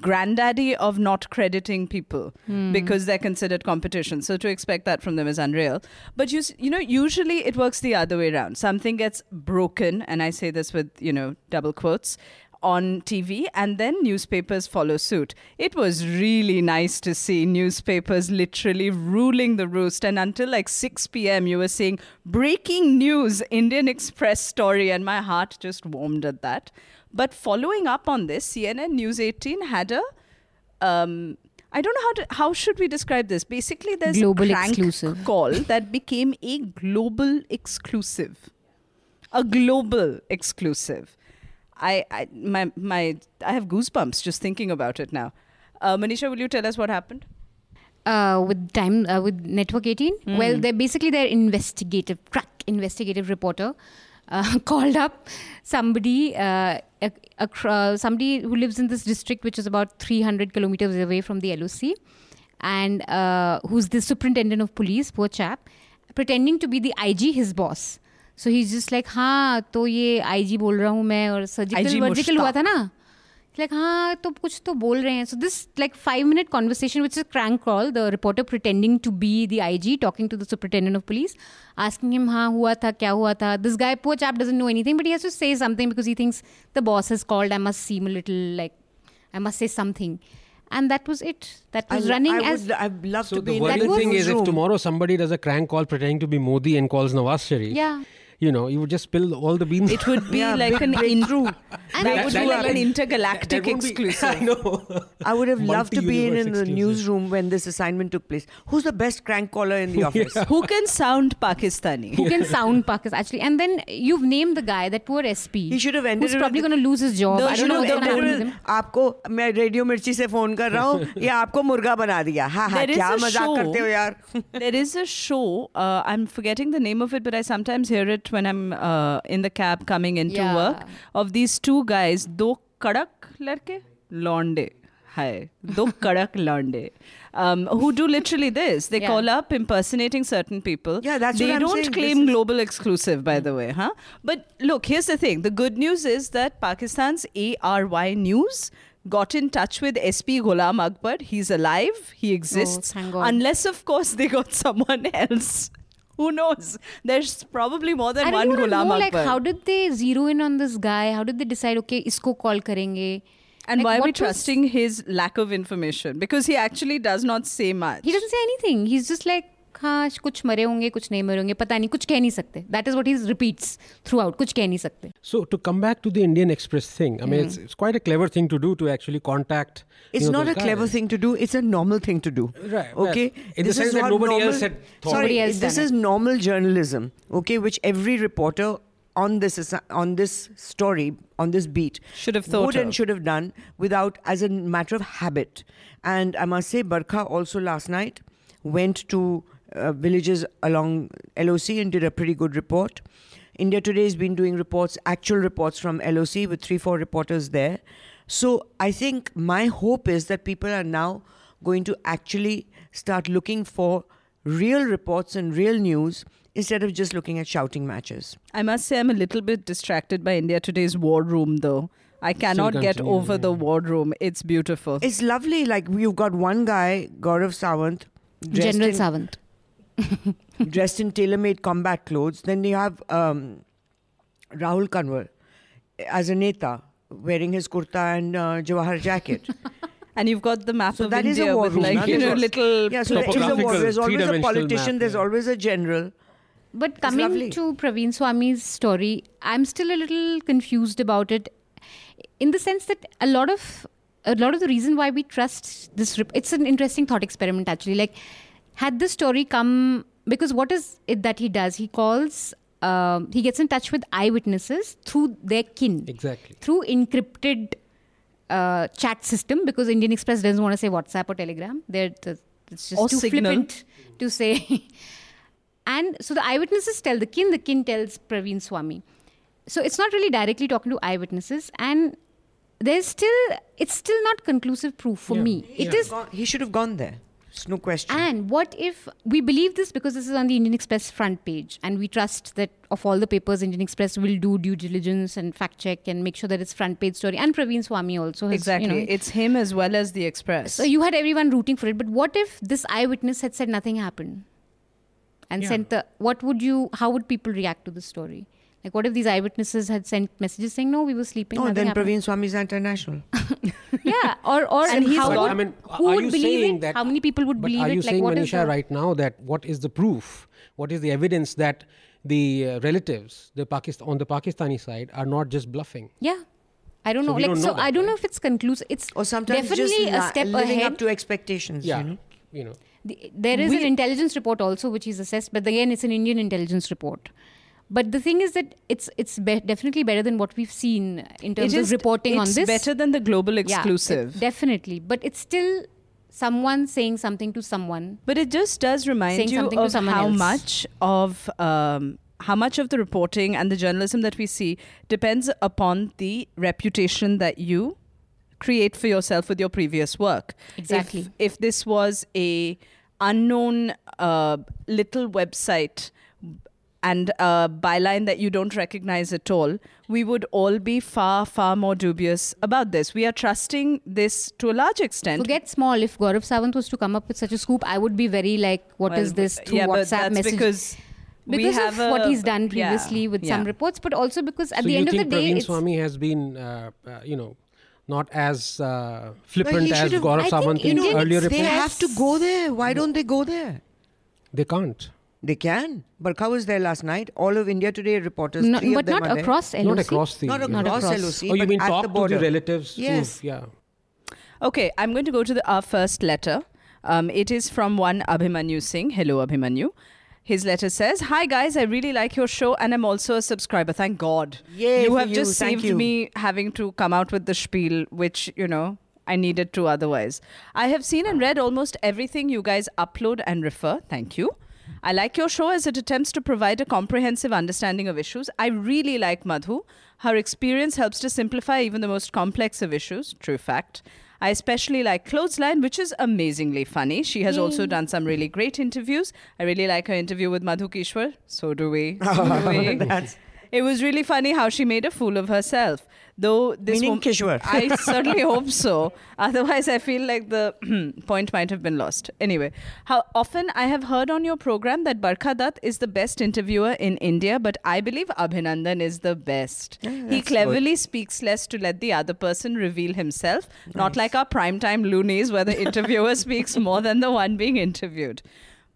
[SPEAKER 2] granddaddy of not crediting people because they're considered competition. So to expect that from them is unreal. But you you know usually it works the other way around. Something gets broken, and I say this with you know double quotes. On TV, and then newspapers follow suit. It was really nice to see newspapers literally ruling the roost. And until like 6 p.m., you were seeing breaking news, Indian Express story, and my heart just warmed at that. But following up on this, CNN News 18 had a. Um, I don't know how to, how should we describe this. Basically, there's
[SPEAKER 3] Global
[SPEAKER 2] a crank
[SPEAKER 3] exclusive.
[SPEAKER 2] call that became a global exclusive, a global exclusive. I, I my my I have goosebumps just thinking about it now. Uh, Manisha, will you tell us what happened?
[SPEAKER 3] uh, with time uh, with Network 18.
[SPEAKER 2] Hmm.
[SPEAKER 3] Well, they're basically their investigative crack investigative reporter uh, called up somebody uh, uh, somebody who lives in this district, which is about 300 kilometers away from the LOC, and uh, who's the superintendent of police, poor chap, pretending to be the IG, his boss. So he just like हाँ तो ये IG बोल रहा हूँ मैं और surgical वर्जिकल हुआ था ना लाइक हाँ तो कुछ तो बोल रहे हैं so this like five minute conversation which is crank call the reporter pretending to be the I G talking to the superintendent of police asking him हाँ हुआ था क्या हुआ था दिस गाय पोच आप doesn't know anything but you say something because he thinks the boss is called I must seem little like I must say something and that was it. That was
[SPEAKER 5] I,
[SPEAKER 3] running
[SPEAKER 5] I would, as. I love
[SPEAKER 4] so
[SPEAKER 5] to be. The
[SPEAKER 4] worrying thing is,
[SPEAKER 5] room.
[SPEAKER 4] if tomorrow somebody does a crank call pretending to be Modi and calls Nawaz Sharif,
[SPEAKER 3] yeah.
[SPEAKER 4] you know, you would just spill all the beans.
[SPEAKER 2] It would be
[SPEAKER 5] Yeah,
[SPEAKER 2] like
[SPEAKER 5] big
[SPEAKER 2] an in-
[SPEAKER 5] breakthrough.
[SPEAKER 3] And
[SPEAKER 2] that
[SPEAKER 3] that-
[SPEAKER 2] would
[SPEAKER 3] that
[SPEAKER 2] be like an
[SPEAKER 3] happen.
[SPEAKER 2] intergalactic
[SPEAKER 4] That won't be-
[SPEAKER 2] exclusive.
[SPEAKER 4] I know.
[SPEAKER 5] I would have loved to be in, in the
[SPEAKER 4] Multi-universe
[SPEAKER 5] newsroom when this assignment took place. Who's the best crank caller in the office?
[SPEAKER 2] Who can sound Pakistani?
[SPEAKER 3] who can sound Pakistan actually and then you've named the guy that poor SP
[SPEAKER 5] He should have ended
[SPEAKER 3] who's
[SPEAKER 5] it
[SPEAKER 3] probably
[SPEAKER 5] with-
[SPEAKER 3] going to lose his job
[SPEAKER 2] No,
[SPEAKER 3] I
[SPEAKER 2] should
[SPEAKER 3] don't know
[SPEAKER 2] have
[SPEAKER 3] what's going to
[SPEAKER 2] ended
[SPEAKER 3] happen
[SPEAKER 2] it
[SPEAKER 3] with him
[SPEAKER 5] आपको मैं radio मिर्ची से phone कर रहा हूँ या आपको मुर्गा बना दिया हाँ हाँ
[SPEAKER 2] There is
[SPEAKER 5] क्या
[SPEAKER 2] a
[SPEAKER 5] मजाक
[SPEAKER 2] show-
[SPEAKER 5] करते हो यार
[SPEAKER 2] there is a show. Uh, I'm forgetting the name of it, but I sometimes hear it when I'm uh, in the cab coming into
[SPEAKER 3] Yeah.
[SPEAKER 2] work. Of these two guys, do kadak ladke, londe. Hi, do kadak londe. Um, who do literally this? They
[SPEAKER 3] Yeah.
[SPEAKER 2] call up impersonating certain people.
[SPEAKER 5] Yeah, that's
[SPEAKER 2] they
[SPEAKER 5] what I'm
[SPEAKER 2] don't
[SPEAKER 5] saying.
[SPEAKER 2] claim
[SPEAKER 5] This is-
[SPEAKER 2] global exclusive, by the way, huh? But look, here's the thing: the good news is that Pakistan's ARY News got in touch with SP Ghulam Akbar. He's alive. He exists.
[SPEAKER 3] Oh, thank God.
[SPEAKER 2] Unless, of course, they got someone else. Who knows? There's probably more than
[SPEAKER 3] I
[SPEAKER 2] one
[SPEAKER 3] really want to
[SPEAKER 2] Ghulam
[SPEAKER 3] know, like, how did they zero in on this guy? How did they decide, okay, isko call karenge?
[SPEAKER 2] and
[SPEAKER 3] Like,
[SPEAKER 2] why are we
[SPEAKER 3] what was-
[SPEAKER 2] trusting his lack of information? Because he actually does not say much.
[SPEAKER 3] He doesn't say anything. He's just like, हाँ कुछ मरे होंगे कुछ नहीं मरे होंगे पता नहीं कुछ कह नहीं सकते that is what he repeats throughout कुछ कह नहीं सकते
[SPEAKER 4] So to come back to the Indian Express thing, I mean, it's, it's quite a clever thing to do to actually contact. you
[SPEAKER 5] It's
[SPEAKER 4] know,
[SPEAKER 5] not a
[SPEAKER 4] those
[SPEAKER 5] clever
[SPEAKER 4] guys.
[SPEAKER 5] thing to do. It's a normal thing to do.
[SPEAKER 4] Right, well,
[SPEAKER 5] Okay.
[SPEAKER 4] in the sense that
[SPEAKER 5] what
[SPEAKER 4] nobody
[SPEAKER 5] normal,
[SPEAKER 4] else had thought.
[SPEAKER 5] Sorry,
[SPEAKER 3] Nobody else
[SPEAKER 5] this
[SPEAKER 3] done
[SPEAKER 5] is normal journalism. Okay, which every reporter on this assi- on this story on this beat
[SPEAKER 2] Should have thought
[SPEAKER 5] would and
[SPEAKER 2] of.
[SPEAKER 5] should have done without as a matter of habit. And I must say, Barkha also last night went to uh, villages along LOC and did a pretty good report. India Today has been doing reports, actual reports from LOC with three, four reporters there. So I think my hope is that people are now going to actually start looking for real reports and real news instead of just looking at shouting matches.
[SPEAKER 2] I must say, I'm a little bit distracted by India Today's war room, though. I cannot get over
[SPEAKER 4] yeah.
[SPEAKER 2] the war room. It's beautiful.
[SPEAKER 5] It's lovely. Like, you've got one guy, Gaurav Sawant.
[SPEAKER 3] General
[SPEAKER 5] in,
[SPEAKER 3] Sawant.
[SPEAKER 5] dressed in tailor-made combat clothes. Then you have um, Rahul Kanwal as a neta wearing his kurta and uh, jawahar jacket.
[SPEAKER 2] and you've got the map
[SPEAKER 5] so
[SPEAKER 2] of
[SPEAKER 5] that is
[SPEAKER 2] India
[SPEAKER 5] a war
[SPEAKER 2] with
[SPEAKER 5] room.
[SPEAKER 2] like you
[SPEAKER 5] There's
[SPEAKER 2] know
[SPEAKER 5] al-
[SPEAKER 2] little
[SPEAKER 5] yeah, so there is a war. There's always a politician.
[SPEAKER 4] map,
[SPEAKER 5] there's
[SPEAKER 4] yeah.
[SPEAKER 5] always a general.
[SPEAKER 3] But
[SPEAKER 5] It's
[SPEAKER 3] coming
[SPEAKER 5] lovely.
[SPEAKER 3] to Praveen Swami's story, I'm still a little confused about it, in the sense that a lot of a lot of the reason why we trust this, rep- it's an interesting thought experiment actually. Like, had this story come because what is it that he does? He calls, um, he gets in touch with eyewitnesses through their kin,
[SPEAKER 4] Exactly.
[SPEAKER 3] through encrypted uh, chat system because Indian Express doesn't want to say WhatsApp or Telegram. They're the, it's just
[SPEAKER 2] Or
[SPEAKER 3] too
[SPEAKER 2] Signal.
[SPEAKER 3] flippant to say. and so the eyewitnesses tell the kin, the kin tells Praveen Swami. So it's not really directly talking to eyewitnesses, and there's still it's still not conclusive proof for
[SPEAKER 4] Yeah.
[SPEAKER 3] me. It
[SPEAKER 4] Yeah.
[SPEAKER 3] is.
[SPEAKER 5] Gone- He should have gone there. It's no question.
[SPEAKER 3] And what if we believe this because this is on the Indian Express front page, and we trust that of all the papers, Indian Express will do due diligence and fact check and make sure that it's front page story. And Praveen Swami also has,
[SPEAKER 2] exactly.
[SPEAKER 3] You know,
[SPEAKER 2] it's him as well as the Express.
[SPEAKER 3] so you had everyone rooting for it, but what if this eyewitness had said nothing happened, and
[SPEAKER 4] Yeah.
[SPEAKER 3] sent the? What would you? How would people react to the story? Like, what if these eyewitnesses had sent messages saying, "No, we were sleeping."
[SPEAKER 5] no, then
[SPEAKER 3] happened."
[SPEAKER 5] Praveen Swami is international.
[SPEAKER 3] yeah, or or
[SPEAKER 2] And he's
[SPEAKER 3] how
[SPEAKER 4] But,
[SPEAKER 3] would,
[SPEAKER 4] I mean,
[SPEAKER 3] who
[SPEAKER 4] are
[SPEAKER 3] would
[SPEAKER 4] you
[SPEAKER 3] believe
[SPEAKER 4] saying
[SPEAKER 3] it?
[SPEAKER 4] that-
[SPEAKER 3] how many people would
[SPEAKER 4] But
[SPEAKER 3] believe
[SPEAKER 4] are
[SPEAKER 3] it?
[SPEAKER 4] you
[SPEAKER 3] like,
[SPEAKER 4] saying,
[SPEAKER 3] what is
[SPEAKER 4] Manisha,
[SPEAKER 3] the-
[SPEAKER 4] right now that what is the proof? What is the evidence that the uh, relatives, the Pakistan on the Pakistani side, are not just bluffing?
[SPEAKER 3] Yeah. I don't
[SPEAKER 4] So
[SPEAKER 3] know. Like
[SPEAKER 4] don't
[SPEAKER 3] so,
[SPEAKER 4] know that,
[SPEAKER 3] I don't know if it's conclusive. It's
[SPEAKER 5] Or sometimes
[SPEAKER 3] definitely
[SPEAKER 5] just
[SPEAKER 3] a
[SPEAKER 5] li-
[SPEAKER 3] step
[SPEAKER 5] living
[SPEAKER 3] ahead.
[SPEAKER 5] up to expectations.
[SPEAKER 4] Yeah,
[SPEAKER 5] You know?
[SPEAKER 4] you know.
[SPEAKER 3] The- there is an intelligence report also which is assessed, but again, it's an Indian intelligence report. But the thing is that it's it's be- definitely better than what we've seen in terms
[SPEAKER 2] it
[SPEAKER 3] of reporting on this.
[SPEAKER 2] it's better than the global
[SPEAKER 3] Yeah,
[SPEAKER 2] exclusive.
[SPEAKER 3] definitely, but it's still someone saying something to someone.
[SPEAKER 2] But it just does remind you of how
[SPEAKER 3] else.
[SPEAKER 2] much of um, how much of the reporting and the journalism that we see depends upon the reputation that you create for yourself with your previous work.
[SPEAKER 3] Exactly.
[SPEAKER 2] If, if this was a unknown uh, little website and a byline that you don't recognize at all, we would all be far, far more dubious about this. We are trusting this to a large extent.
[SPEAKER 3] Forget small. If Gaurav Sawant was to come up with such a scoop, I would be very like, "What is
[SPEAKER 2] Well,
[SPEAKER 3] this?" Through
[SPEAKER 2] yeah, but
[SPEAKER 3] WhatsApp
[SPEAKER 2] that's
[SPEAKER 3] message.
[SPEAKER 2] because we
[SPEAKER 3] because
[SPEAKER 2] have
[SPEAKER 3] of what he's done
[SPEAKER 2] yeah,
[SPEAKER 3] previously with some reports, but also because at
[SPEAKER 4] so
[SPEAKER 3] the end of the
[SPEAKER 4] think
[SPEAKER 3] day,
[SPEAKER 4] Praveen
[SPEAKER 3] it's,
[SPEAKER 4] Swami has been, uh, uh, you know, not as uh, flippant
[SPEAKER 5] he
[SPEAKER 4] as Gaurav
[SPEAKER 3] I think
[SPEAKER 4] Sawant in
[SPEAKER 3] Indian
[SPEAKER 4] earlier
[SPEAKER 5] They have to go there. Why don't they go there?
[SPEAKER 4] They can't.
[SPEAKER 5] They can. Barkha was there last night. All of India Today reporters.
[SPEAKER 3] No,
[SPEAKER 5] three of
[SPEAKER 3] but
[SPEAKER 5] them
[SPEAKER 3] not
[SPEAKER 5] are
[SPEAKER 3] across LOC.
[SPEAKER 4] Not across the.
[SPEAKER 5] Not
[SPEAKER 4] uh,
[SPEAKER 5] across,
[SPEAKER 3] across.
[SPEAKER 5] LOC.
[SPEAKER 4] Oh, you
[SPEAKER 5] but
[SPEAKER 4] mean
[SPEAKER 5] at
[SPEAKER 4] talk
[SPEAKER 5] the
[SPEAKER 4] to the relatives?
[SPEAKER 5] Yes.
[SPEAKER 4] Who, yeah.
[SPEAKER 2] Okay, I'm going to go to the, our first letter. Um, it is from one Abhimanyu Singh. Hello, Abhimanyu. His letter says, Hi guys, I really like your show and I'm also a subscriber. Thank God.
[SPEAKER 5] Yay
[SPEAKER 2] you
[SPEAKER 5] for
[SPEAKER 2] have
[SPEAKER 5] you.
[SPEAKER 2] just
[SPEAKER 5] Thank
[SPEAKER 2] saved
[SPEAKER 5] you.
[SPEAKER 2] me having to come out with the spiel, which, you know, I needed to otherwise. I have seen and read almost everything you guys upload and refer. Thank you. I like your show as it attempts to provide a comprehensive understanding of issues. I really like Madhu. Her experience helps to simplify even the most complex of issues. True fact. I especially like Clothesline, which is amazingly funny. She has also done some really great interviews. I really like her interview with Madhu Kishwar. So do we. So do we. It was really funny how she made a fool of herself. Though this
[SPEAKER 5] Meaning Kishwar.
[SPEAKER 2] I certainly hope so. Otherwise, I feel like the point might have been lost. Anyway, how often I have heard on your program that Barkha Dutt is the best interviewer in India, but I believe Abhinandan is the best. he
[SPEAKER 5] that's
[SPEAKER 2] cleverly speaks less to let the other person reveal himself, not like our primetime loonies where the interviewer speaks more than the one being interviewed.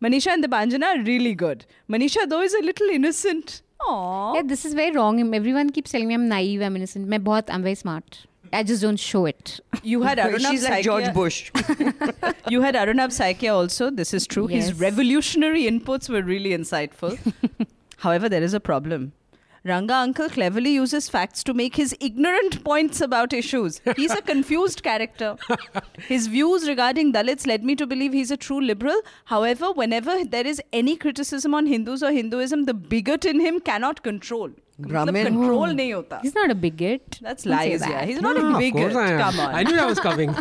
[SPEAKER 2] Manisha and Deepanjana are really good. Manisha, though, is a little innocent. Aww.
[SPEAKER 3] Yeah, this is very wrong. Everyone keeps telling me I'm naive, I'm innocent. I'm, I'm very smart. I just don't show it.
[SPEAKER 2] You had Arunabh
[SPEAKER 5] She's like George Bush.
[SPEAKER 2] you had Arunabh Saikia also. This is true.
[SPEAKER 3] Yes.
[SPEAKER 2] His revolutionary inputs were really insightful. However, there is a problem. Ranga uncle cleverly uses facts to make his ignorant points about issues. He's a confused character. His views regarding Dalits led me to believe he's a true liberal. However, whenever there is any criticism on Hindus or Hinduism, the bigot in him cannot control.
[SPEAKER 5] Brahmin
[SPEAKER 2] control oh. nahi hota.
[SPEAKER 3] He's not a bigot.
[SPEAKER 2] That's lies. Yeah, he's not
[SPEAKER 4] no,
[SPEAKER 2] a bigot. Come on.
[SPEAKER 4] I knew I was coming.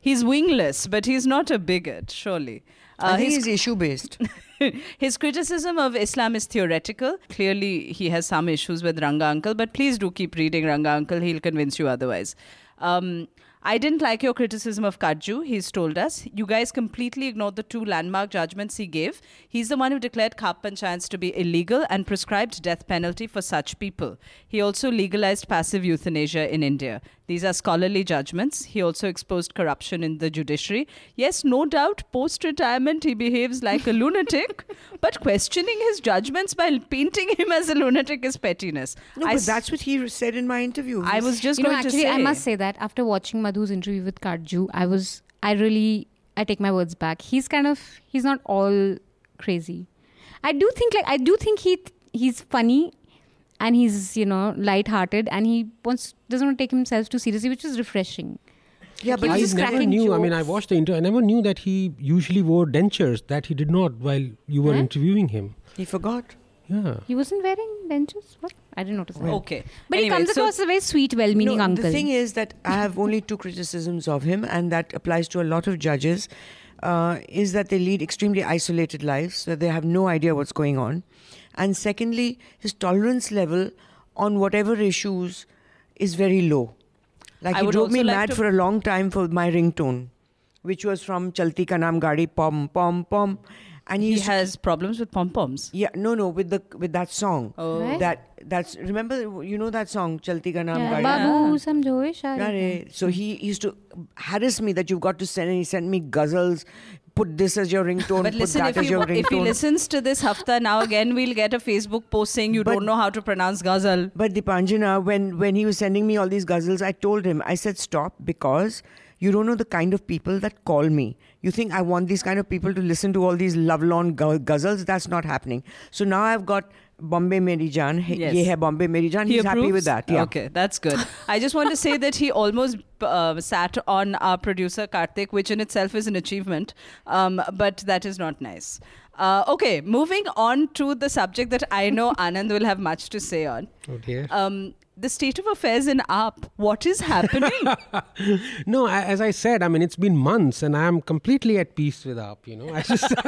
[SPEAKER 2] he's wingless, but he's not a bigot, surely. Uh, I
[SPEAKER 5] think
[SPEAKER 2] he's,
[SPEAKER 5] he's issue based.
[SPEAKER 2] his criticism of Islam is theoretical. Clearly, he has some issues with Ranga Uncle, but please do keep reading Ranga Uncle. He'll convince you otherwise. Um, I didn't like your criticism of Katju, he's told us. You guys completely ignored the two landmark judgments he gave. He's the one who declared Khap Panchayats to be illegal and prescribed death penalty for such people. He also legalized passive euthanasia in India. These are scholarly judgments. He also exposed corruption in the judiciary. Yes, no doubt, post retirement, he behaves like a lunatic, but questioning his judgments by painting him as a lunatic is pettiness.
[SPEAKER 5] No,
[SPEAKER 2] I
[SPEAKER 5] but
[SPEAKER 2] s-
[SPEAKER 5] that's what he said in my interview.
[SPEAKER 2] I was just
[SPEAKER 3] you know,
[SPEAKER 2] going to say.
[SPEAKER 3] I must say that after watching Madhu's interview with Katju, I was, I really, I take my words back. He's kind of, he's not all crazy. I do think, like, I do think he, he's funny, and he's, you know, light-hearted, and he wants doesn't want to take himself too seriously, which is refreshing.
[SPEAKER 5] Yeah, but
[SPEAKER 3] He was
[SPEAKER 4] I
[SPEAKER 3] just
[SPEAKER 4] never
[SPEAKER 3] cracking
[SPEAKER 4] knew. I mean, I watched the interview. I never knew that he usually wore dentures. That he did not while you were
[SPEAKER 3] Huh?
[SPEAKER 4] interviewing him.
[SPEAKER 5] he forgot.
[SPEAKER 4] Yeah.
[SPEAKER 3] He wasn't wearing dentures. What? I didn't notice that.
[SPEAKER 2] Okay.
[SPEAKER 3] But
[SPEAKER 2] Anyway,
[SPEAKER 3] he comes
[SPEAKER 2] so-
[SPEAKER 3] across as a very sweet, well-meaning
[SPEAKER 5] no,
[SPEAKER 3] uncle.
[SPEAKER 5] The thing is that I have only two criticisms of him, and that applies to a lot of judges. Uh, is that they lead extremely isolated lives, so they have no idea what's going on, and secondly, his tolerance level on whatever issues is very low. Like he drove me
[SPEAKER 2] like
[SPEAKER 5] mad for a long time for my ringtone, which was from Chalti Ka Naam Gaadi Pom Pom Pom, and
[SPEAKER 2] he, has problems with pom poms.
[SPEAKER 5] Yeah, no, no, with the with that song.
[SPEAKER 2] Oh,
[SPEAKER 5] that that's remember you know that song Chalti Ka Naam
[SPEAKER 3] yeah. Babu
[SPEAKER 5] yeah. So he used to harass me that you've got to send. And he sent me guzzles. Put this as your ringtone.
[SPEAKER 2] But
[SPEAKER 5] put
[SPEAKER 2] listen,
[SPEAKER 5] that
[SPEAKER 2] if
[SPEAKER 5] as
[SPEAKER 2] he,
[SPEAKER 5] your
[SPEAKER 2] if he listens to this hafta now again, we'll get a Facebook post saying you
[SPEAKER 5] But-
[SPEAKER 2] don't know how to pronounce ghazal.
[SPEAKER 5] But Deepanjana, uh, when when he was sending me all these guzzles, I told him, I said, stop because you don't know the kind of people that call me. You think I want these kind of people to listen to all these lovelorn guzzles? That's not happening. So now I've got Bombay Meri Jaan.
[SPEAKER 2] Yes.
[SPEAKER 5] Ye hai Bombay Meri Jaan.
[SPEAKER 2] He
[SPEAKER 5] He's
[SPEAKER 2] approves?
[SPEAKER 5] happy with that. Yeah.
[SPEAKER 2] Okay, that's good. I just want to say that he almost uh, sat on our producer Karthik, which in itself is an achievement, um, but that is not nice. Uh, okay, moving on to the subject that I know Anand will have much to say on.
[SPEAKER 4] Oh dear.
[SPEAKER 2] Um, the state of affairs in AAP. What is happening?
[SPEAKER 4] No, as I said, I mean, it's been months and I'm completely at peace with AAP, you know. I just.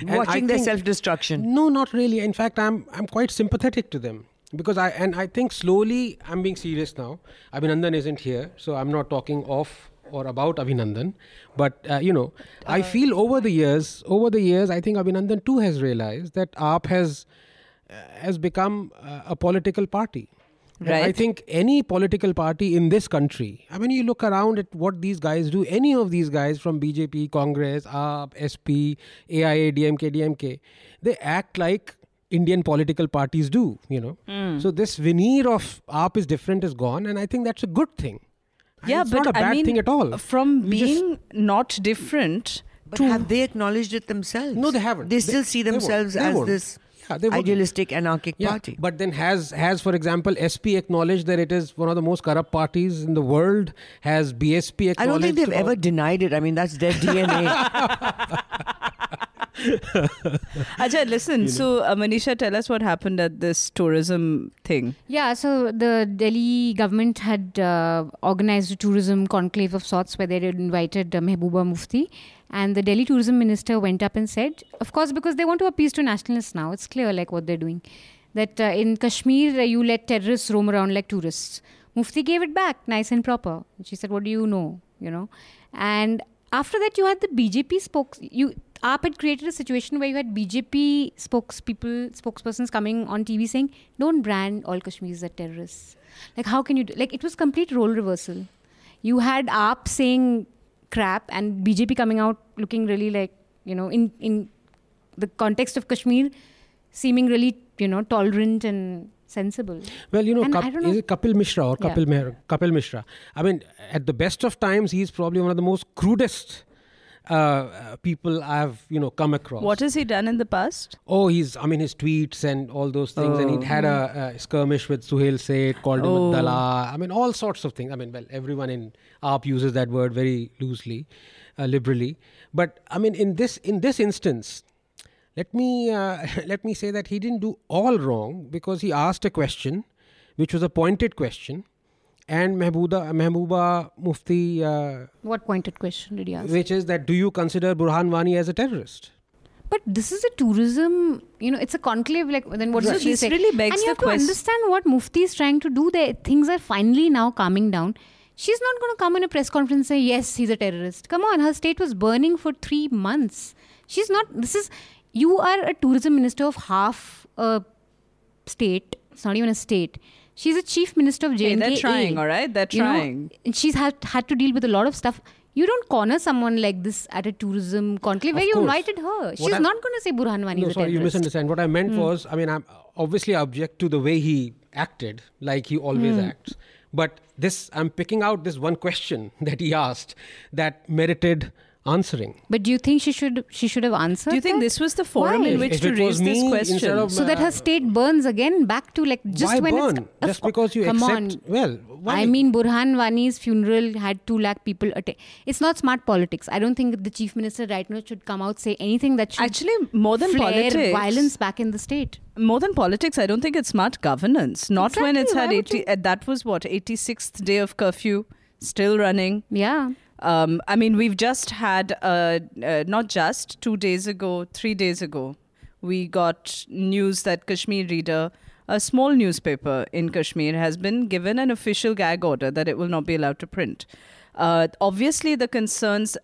[SPEAKER 4] and I
[SPEAKER 5] Watching their
[SPEAKER 4] think-
[SPEAKER 5] self destruction.
[SPEAKER 4] No, not really. In fact, I'm I'm quite sympathetic to them because I and I think slowly I'm being serious now. Abhinandan isn't here, so I'm not talking off or about Abhinandan. But uh, you know, I feel over the years, over the years, I think Abhinandan too has realized that AAP has uh, has become uh, a political party. And I think any political party in this country, I mean, you look around at what these guys do, any of these guys from BJP, Congress, AAP, SP, AIA, DMK, DMK, they act like Indian political parties do, you know.
[SPEAKER 2] Hmm.
[SPEAKER 4] So this veneer of AAP is different is gone, and I think that's a good thing. And
[SPEAKER 2] yeah,
[SPEAKER 4] it's
[SPEAKER 2] but
[SPEAKER 4] not a bad
[SPEAKER 2] I mean,
[SPEAKER 4] thing at all.
[SPEAKER 2] From
[SPEAKER 4] We just-
[SPEAKER 2] being not different
[SPEAKER 5] But
[SPEAKER 2] to
[SPEAKER 5] have they acknowledged it themselves?
[SPEAKER 4] No, they haven't.
[SPEAKER 5] They
[SPEAKER 4] They-
[SPEAKER 5] still see
[SPEAKER 4] they won't.
[SPEAKER 5] themselves
[SPEAKER 4] They
[SPEAKER 5] as
[SPEAKER 4] won't.
[SPEAKER 5] this
[SPEAKER 4] Yeah, they wouldn't.
[SPEAKER 5] idealistic anarchic
[SPEAKER 4] Yeah,
[SPEAKER 5] party.
[SPEAKER 4] but then has has for example SP acknowledged that it is one of the most corrupt parties in the world? Has BSP acknowledged?
[SPEAKER 5] I don't think they've
[SPEAKER 4] about-
[SPEAKER 5] ever denied it. I mean, that's their DNA.
[SPEAKER 2] Ajay, listen. So, uh, Manisha, tell us what happened at this tourism thing.
[SPEAKER 3] Yeah, so the Delhi government had uh, organized a tourism conclave of sorts where they had invited uh, Mehbooba Mufti. And the Delhi tourism minister went up and said, of course, because they want to appease to nationalists now, it's clear like what they're doing, that uh, in Kashmir, uh, you let terrorists roam around like tourists. Mufti gave it back, nice and proper. She said, what do you know? You know? And after that, you had the BJP spokes. You AAP had created a situation where you had BJP spokespeople, spokespersons coming on TV saying, "Don't brand all Kashmiris as terrorists." Like, how can you do? Like, it was complete role reversal. You had AAP saying crap and BJP coming out looking really like you know in in the context of Kashmir, seeming really you know tolerant and sensible.
[SPEAKER 4] Well, you know, Kap-
[SPEAKER 3] know-
[SPEAKER 4] is it Kapil Mishra or
[SPEAKER 3] Yeah.
[SPEAKER 4] Kapil, Kapil Mishra? I mean, at the best of times, he's probably one of the most crudest uh, uh, people I've you know come across.
[SPEAKER 2] What has he done in the past?
[SPEAKER 4] Oh, he's I mean his tweets and all those things, and
[SPEAKER 2] Oh.
[SPEAKER 4] he had a, a skirmish with Suhel Seth, called
[SPEAKER 2] Oh.
[SPEAKER 4] him a Dala. I mean, all sorts of things. I mean, well, everyone in AAP uses that word very loosely, uh, liberally. But I mean, in this in this instance, let me uh, let me say that he didn't do all wrong because he asked a question, which was a pointed question, and Mehbooba Mehbooba Mufti, uh,
[SPEAKER 3] What pointed question did he ask?
[SPEAKER 4] which is that do you consider Burhan Wani as a terrorist?
[SPEAKER 3] But this is a tourism, you know, it's a conclave. Like then what
[SPEAKER 2] So
[SPEAKER 3] does she say?
[SPEAKER 2] really begs
[SPEAKER 3] and you
[SPEAKER 2] the
[SPEAKER 3] have to
[SPEAKER 2] quest-
[SPEAKER 3] understand what Mufti is trying to do. There, things are finally now calming down. She's not going to come in a press conference and say yes, he's a terrorist. Come on, her state was burning for three months. She's not. This is you are a tourism minister of half a state. It's not even a state. She's a chief minister of JNK.
[SPEAKER 2] Hey, they're trying, all right? They're
[SPEAKER 3] You know,
[SPEAKER 2] trying.
[SPEAKER 3] and she's had had to deal with a lot of stuff. You don't corner someone like this at a tourism conclave where you invited her. She's
[SPEAKER 4] I'm-
[SPEAKER 3] not going to say Burhan Wani
[SPEAKER 4] No,
[SPEAKER 3] is a
[SPEAKER 4] sorry, you misunderstand. What I meant hmm. was, I mean, I'm obviously object to the way he acted, like he always hmm. acts. But this, I'm picking out this one question that he asked that merited answering.
[SPEAKER 3] But do you think she should she should have answered?
[SPEAKER 2] Do you think
[SPEAKER 3] that?
[SPEAKER 2] this was the forum
[SPEAKER 3] Why?
[SPEAKER 2] in which
[SPEAKER 4] if
[SPEAKER 2] to raise this question?
[SPEAKER 4] instead of-
[SPEAKER 3] so that her state burns again back to like just
[SPEAKER 4] why
[SPEAKER 3] when
[SPEAKER 4] burn?
[SPEAKER 3] it's of
[SPEAKER 4] Just because you
[SPEAKER 3] come
[SPEAKER 4] accept.
[SPEAKER 3] on.
[SPEAKER 4] Well, why?
[SPEAKER 3] I mean, Burhan Wani's funeral had two lakh people attend. It's not smart politics. I don't think the chief minister right now should come out say anything that should
[SPEAKER 2] Actually, more than
[SPEAKER 3] flare
[SPEAKER 2] politics,
[SPEAKER 3] violence back in the state.
[SPEAKER 2] more than politics, I don't think it's smart governance. Not when it's
[SPEAKER 3] why
[SPEAKER 2] had 80.
[SPEAKER 3] you-
[SPEAKER 2] Uh, that was what 86th day of curfew, still running.
[SPEAKER 3] Yeah.
[SPEAKER 2] Um, I mean, we've just had, uh, uh, not just two days ago, three days ago, we got news that Kashmir Reader, a small newspaper in Kashmir, has been given an official gag order that it will not be allowed to print. Uh, obviously, the concerns.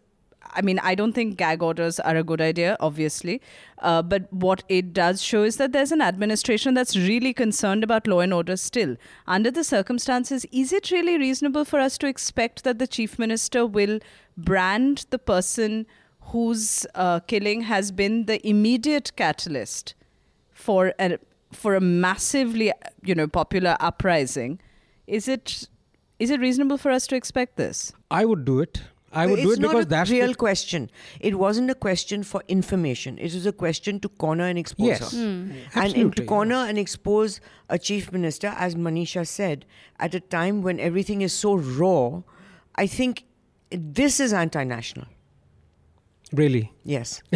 [SPEAKER 2] I mean, I don't think gag orders are a good idea, obviously. Uh, but what it does show is that there's an administration that's really concerned about law and order still. Under the circumstances, is it really reasonable for us to expect that the chief minister will brand the person whose uh, killing has been the immediate catalyst for a, for a massively, you know, popular uprising? Is it is it reasonable for us to expect this?
[SPEAKER 4] I would do it. I would
[SPEAKER 5] it's
[SPEAKER 4] do it
[SPEAKER 5] not
[SPEAKER 4] because
[SPEAKER 5] a
[SPEAKER 4] that's
[SPEAKER 5] real
[SPEAKER 4] the,
[SPEAKER 5] question. It wasn't a question for information. It was a question to corner and expose
[SPEAKER 4] Yes.
[SPEAKER 5] her.
[SPEAKER 3] Hmm.
[SPEAKER 5] And in, to
[SPEAKER 4] Absolutely.
[SPEAKER 5] corner and expose a chief minister, as Manisha said, at a time when everything is so raw, I think this is anti-national.
[SPEAKER 4] really.
[SPEAKER 5] Yes.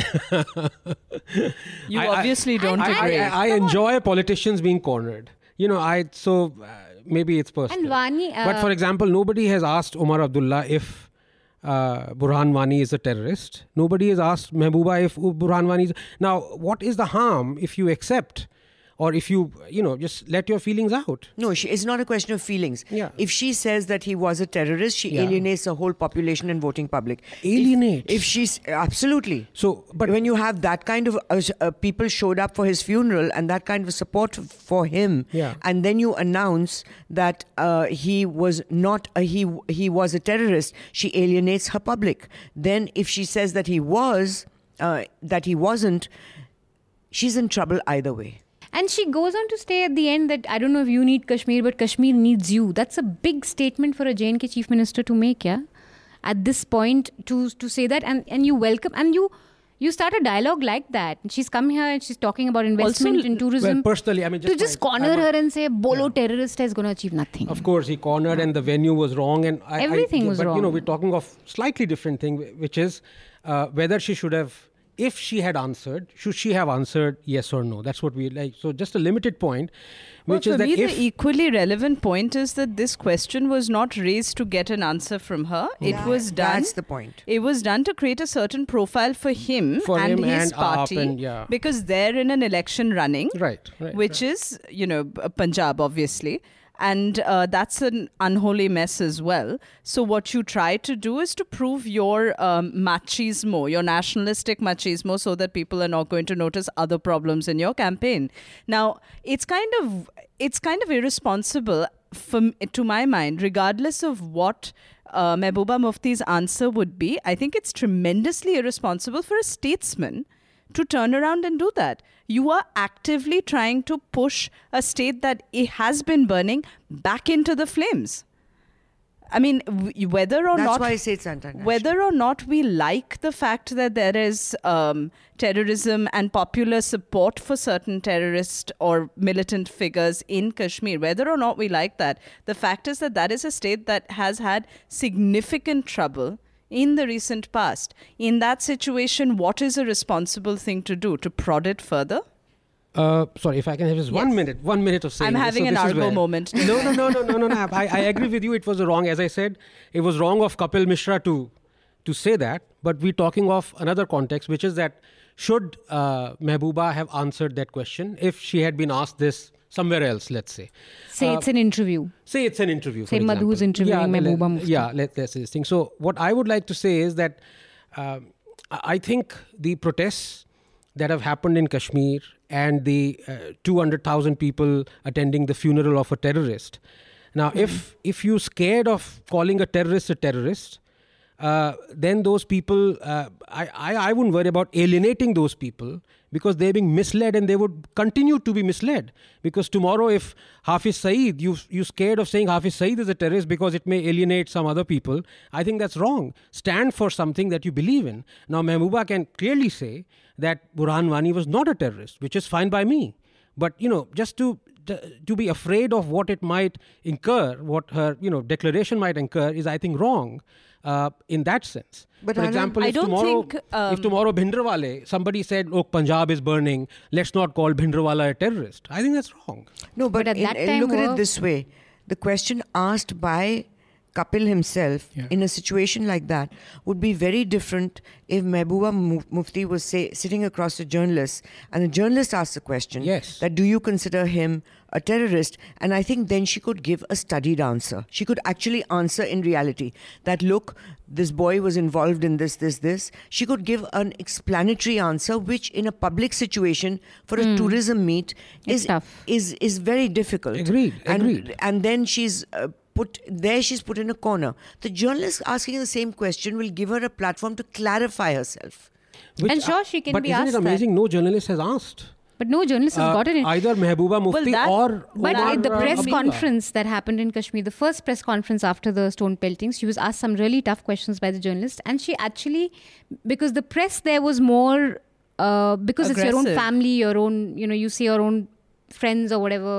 [SPEAKER 2] You
[SPEAKER 4] I- I-
[SPEAKER 2] obviously don't
[SPEAKER 4] I,
[SPEAKER 2] agree.
[SPEAKER 4] I, I enjoy politicians being cornered. You know, I so uh, maybe it's personal.
[SPEAKER 3] And Vani,
[SPEAKER 4] but for
[SPEAKER 3] uh,
[SPEAKER 4] example, nobody has asked Omar Abdullah if uh, Burhan Wani is a terrorist. Nobody has asked Mehbooba if Burhan Wani is. Now, what is the harm if you accept or if you, you know, just let your feelings out?
[SPEAKER 5] No, she, it's not a question of feelings.
[SPEAKER 4] Yeah.
[SPEAKER 5] If she says that he was a terrorist, she
[SPEAKER 4] Yeah.
[SPEAKER 5] alienates the whole population and voting public. If- If, she's absolutely.
[SPEAKER 4] So, but
[SPEAKER 5] when you have that kind of uh, uh, people showed up for his funeral and that kind of support for him,
[SPEAKER 4] Yeah.
[SPEAKER 5] and then you announce that uh, he was not a, he he was a terrorist, she alienates her public. Then, if she says that he was, uh, that he wasn't, she's in trouble either way.
[SPEAKER 3] And she goes on to say at the end that I don't know if you need Kashmir, but Kashmir needs you. That's a big statement for a JNK chief minister to make, yeah. At this point, to to say that, and and you welcome and you you start a dialogue like that. She's come here and she's talking about investment
[SPEAKER 2] Also,
[SPEAKER 3] in tourism.
[SPEAKER 4] well, personally, I mean,
[SPEAKER 3] to
[SPEAKER 4] just
[SPEAKER 3] just
[SPEAKER 4] my-
[SPEAKER 3] corner her and say bolo terrorist is going to achieve nothing.
[SPEAKER 4] Of course, he cornered and the venue was wrong, and I, I-
[SPEAKER 3] Everything was
[SPEAKER 4] but, you know, we're talking of slightly different thing, which is uh, whether she should have, if she had answered, should she have answered yes or no? That's what we like. So just a limited point,
[SPEAKER 2] Well,
[SPEAKER 4] which
[SPEAKER 2] for
[SPEAKER 4] is that
[SPEAKER 2] me,
[SPEAKER 4] if
[SPEAKER 2] the equally relevant point is that this question was not raised to get an answer from her. It was done.
[SPEAKER 5] That's the point.
[SPEAKER 2] It was done to create a certain profile for him
[SPEAKER 4] For
[SPEAKER 2] and
[SPEAKER 4] him
[SPEAKER 2] his
[SPEAKER 4] and
[SPEAKER 2] party
[SPEAKER 4] and- yeah.
[SPEAKER 2] because they're in an election running,
[SPEAKER 4] right, right,
[SPEAKER 2] which is, you know, B- Punjab, obviously. And uh, that's an unholy mess as well. So, what you try to do is to prove your um, machismo, your nationalistic machismo, so that people are not going to notice other problems in your campaign. Now, it's kind of it's kind of irresponsible from to my mind, regardless of what uh, Mehbooba Mufti's answer would be. I think it's tremendously irresponsible for a statesman to turn around and do that. You are actively trying to push a state that it has been burning back into the flames. I mean, whether or
[SPEAKER 5] That's
[SPEAKER 2] not
[SPEAKER 5] why I say it's anti-national.
[SPEAKER 2] whether or not we like the fact that there is um, terrorism and popular support for certain terrorist or militant figures in Kashmir, whether or not we like that, the fact is that that is a state that has had significant trouble in the recent past. In that situation, what is a responsible thing to do? To prod it further?
[SPEAKER 4] Uh, sorry, if I can have just one minute, one minute of saying.
[SPEAKER 2] I'm having
[SPEAKER 4] So
[SPEAKER 2] an Argo moment.
[SPEAKER 4] No, no, no, no, no, no, no. I, I agree with you. It was wrong, as I said, it was wrong of Kapil Mishra to to say that. But we're talking of another context, which is that should uh, Mehbooba have answered that question if she had been asked this somewhere else, let's say.
[SPEAKER 3] Say
[SPEAKER 4] Uh,
[SPEAKER 3] it's an interview.
[SPEAKER 4] Say it's an interview.
[SPEAKER 3] Say Madhu's interviewing
[SPEAKER 4] let-
[SPEAKER 3] Mehbooba Mufti.
[SPEAKER 4] Yeah, let, let's say this thing. So, what I would like to say is that um, I think the protests that have happened in Kashmir and the uh, 200,000 people attending the funeral of a terrorist. Now, if if you're scared of calling a terrorist a terrorist, uh, then those people, uh, I, I, I wouldn't worry about alienating those people because they're being misled and they would continue to be misled. Because tomorrow, if Hafiz Saeed, you, you're scared of saying Hafiz Saeed is a terrorist because it may alienate some other people, I think that's wrong. Stand for something that you believe in. Now, Mehbooba can clearly say that Burhan Wani was not a terrorist, which is fine by me. But, you know, just to to be afraid of what it might incur, what her you know declaration might incur, is I think wrong uh, in that sense.
[SPEAKER 5] But
[SPEAKER 4] For
[SPEAKER 5] Anand,
[SPEAKER 4] example,
[SPEAKER 2] I
[SPEAKER 4] if
[SPEAKER 2] don't
[SPEAKER 4] tomorrow,
[SPEAKER 2] think, um,
[SPEAKER 4] if tomorrow Bhindranwale, somebody said, "Look, Punjab is burning. Let's not call Bhindranwala a terrorist." I think that's wrong.
[SPEAKER 5] No, but,
[SPEAKER 3] But at
[SPEAKER 5] in-
[SPEAKER 3] that
[SPEAKER 5] uh,
[SPEAKER 3] time
[SPEAKER 5] look at it this way: the question asked by Kapil himself
[SPEAKER 4] Yeah.
[SPEAKER 5] in a situation like that would be very different if Mehbooba Mufti was say, sitting across a journalist and the journalist asked the question
[SPEAKER 4] Yes.
[SPEAKER 5] that do you consider him a terrorist and i think then she could give a studied answer she could actually answer in reality that look this boy was involved in this this this she could give an explanatory answer which in a public situation for a tourism meet
[SPEAKER 3] It's
[SPEAKER 5] is is is very difficult
[SPEAKER 4] Agreed,
[SPEAKER 5] and
[SPEAKER 4] agreed.
[SPEAKER 5] and then she's uh, put there she's put in a corner the journalist asking the same question will give her a platform to clarify herself
[SPEAKER 4] Which,
[SPEAKER 3] And sure, she can
[SPEAKER 4] but
[SPEAKER 3] be
[SPEAKER 4] isn't
[SPEAKER 3] asked
[SPEAKER 4] it
[SPEAKER 3] that.
[SPEAKER 4] amazing? No journalist has asked.
[SPEAKER 3] But no journalist has
[SPEAKER 4] Uh,
[SPEAKER 3] gotten it.
[SPEAKER 4] either Mehbooba Mufti
[SPEAKER 2] that-
[SPEAKER 4] or
[SPEAKER 3] But
[SPEAKER 4] Omar,
[SPEAKER 3] the press
[SPEAKER 4] Abdullah.
[SPEAKER 3] conference that happened in Kashmir, the first press conference after the stone peltings, she was asked some really tough questions by the journalist, and she actually, because the press there was more, uh, because it's your own family, your own, you know, you see your own friends or whatever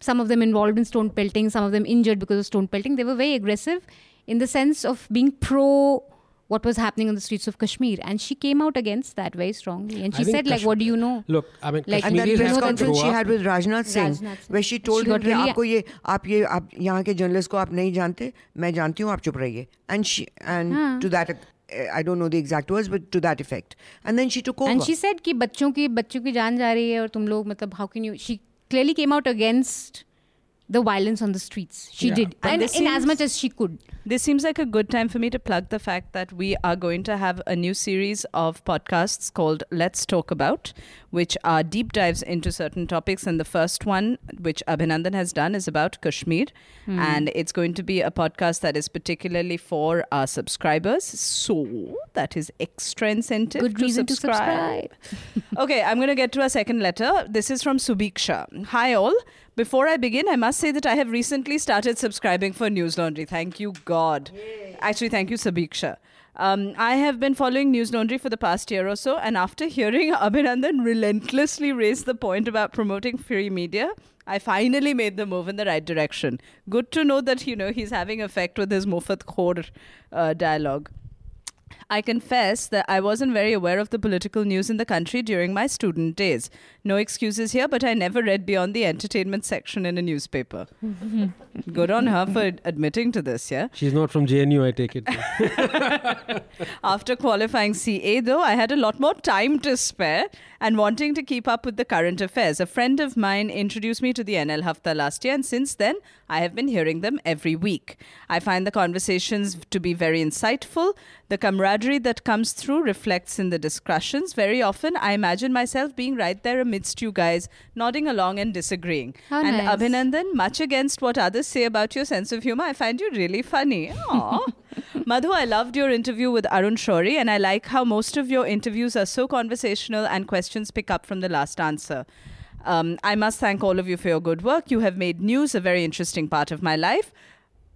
[SPEAKER 3] Some of them involved in stone pelting, some of them injured because of stone pelting. They were very aggressive in the sense of being pro what was happening on the streets of Kashmir. And she came out against that very strongly. And
[SPEAKER 4] I
[SPEAKER 3] she
[SPEAKER 4] think
[SPEAKER 3] said, like,
[SPEAKER 4] Kash-
[SPEAKER 3] what do you know?
[SPEAKER 4] Look, I mean,
[SPEAKER 3] Like-
[SPEAKER 5] And that
[SPEAKER 4] Kashmiris
[SPEAKER 5] press
[SPEAKER 4] have to
[SPEAKER 5] conference
[SPEAKER 4] grow
[SPEAKER 5] she
[SPEAKER 4] up.
[SPEAKER 5] had with Rajnath Singh,
[SPEAKER 3] Rajnath Singh.
[SPEAKER 5] where she told
[SPEAKER 3] She
[SPEAKER 5] him
[SPEAKER 3] got
[SPEAKER 5] कि
[SPEAKER 3] really-
[SPEAKER 5] आपको ये आप ये आप यहाँ के journalist को आप नहीं जानते मैं जानती हूँ आप चुप रहिए and she and
[SPEAKER 3] हाँ.
[SPEAKER 5] to that uh, I don't know the exact words but to that effect and then she took over
[SPEAKER 3] And she said कि बच्चों की बच्चों की जान जा रही है और तुम लोग मतलब how can you she clearly came out against the violence on the streets. She
[SPEAKER 4] Yeah.
[SPEAKER 3] did.
[SPEAKER 2] And
[SPEAKER 3] in as much as she could.
[SPEAKER 2] This seems like a good time for me to plug the fact that we are going to have a new series of podcasts called Let's Talk About, which are deep dives into certain topics. And the first one, which Abhinandan has done, is about Kashmir. Hmm. And it's going to be a podcast that is particularly for our subscribers. So that is extra incentive
[SPEAKER 3] Good
[SPEAKER 2] to
[SPEAKER 3] reason to
[SPEAKER 2] subscribe.
[SPEAKER 3] subscribe.
[SPEAKER 2] okay, I'm going to get to a second letter. This is from Subiksha. Hi, all. Before I begin, I must say that I have recently started subscribing for News Laundry. Thank you, God. Actually, thank you, Subiksha. Um, I have been following News Laundry for the past year or so, and after hearing Abhinandan relentlessly raise the point about promoting free media, I finally made the move in the right direction. Good to know that you know he's having effect with his Mufat Khor uh, dialogue. I confess that I wasn't very aware of the political news in the country during my student days. No excuses here, but I never read beyond the entertainment section in a newspaper. Good on her for admitting to this, yeah?
[SPEAKER 4] She's not from JNU, I take it.
[SPEAKER 2] After qualifying CA, though, I had a lot more time to spare and wanting to keep up with the current affairs. A friend of mine introduced me to the NL Hafta last year, and since then, I have been hearing them every week. I find the conversations to be very insightful. The camaraderie that comes through reflects in the discussions. Very often, I imagine myself being right there amidst you guys, nodding along and disagreeing.
[SPEAKER 3] How
[SPEAKER 2] and
[SPEAKER 3] nice.
[SPEAKER 2] Abhinandan, much against what others say about your sense of humor, I find you really funny. Madhu, I loved your interview with Arun Shourie, and I like how most of your interviews are so conversational and questions pick up from the last answer. Um, I must thank all of you for your good work. You have made news a very interesting part of my life.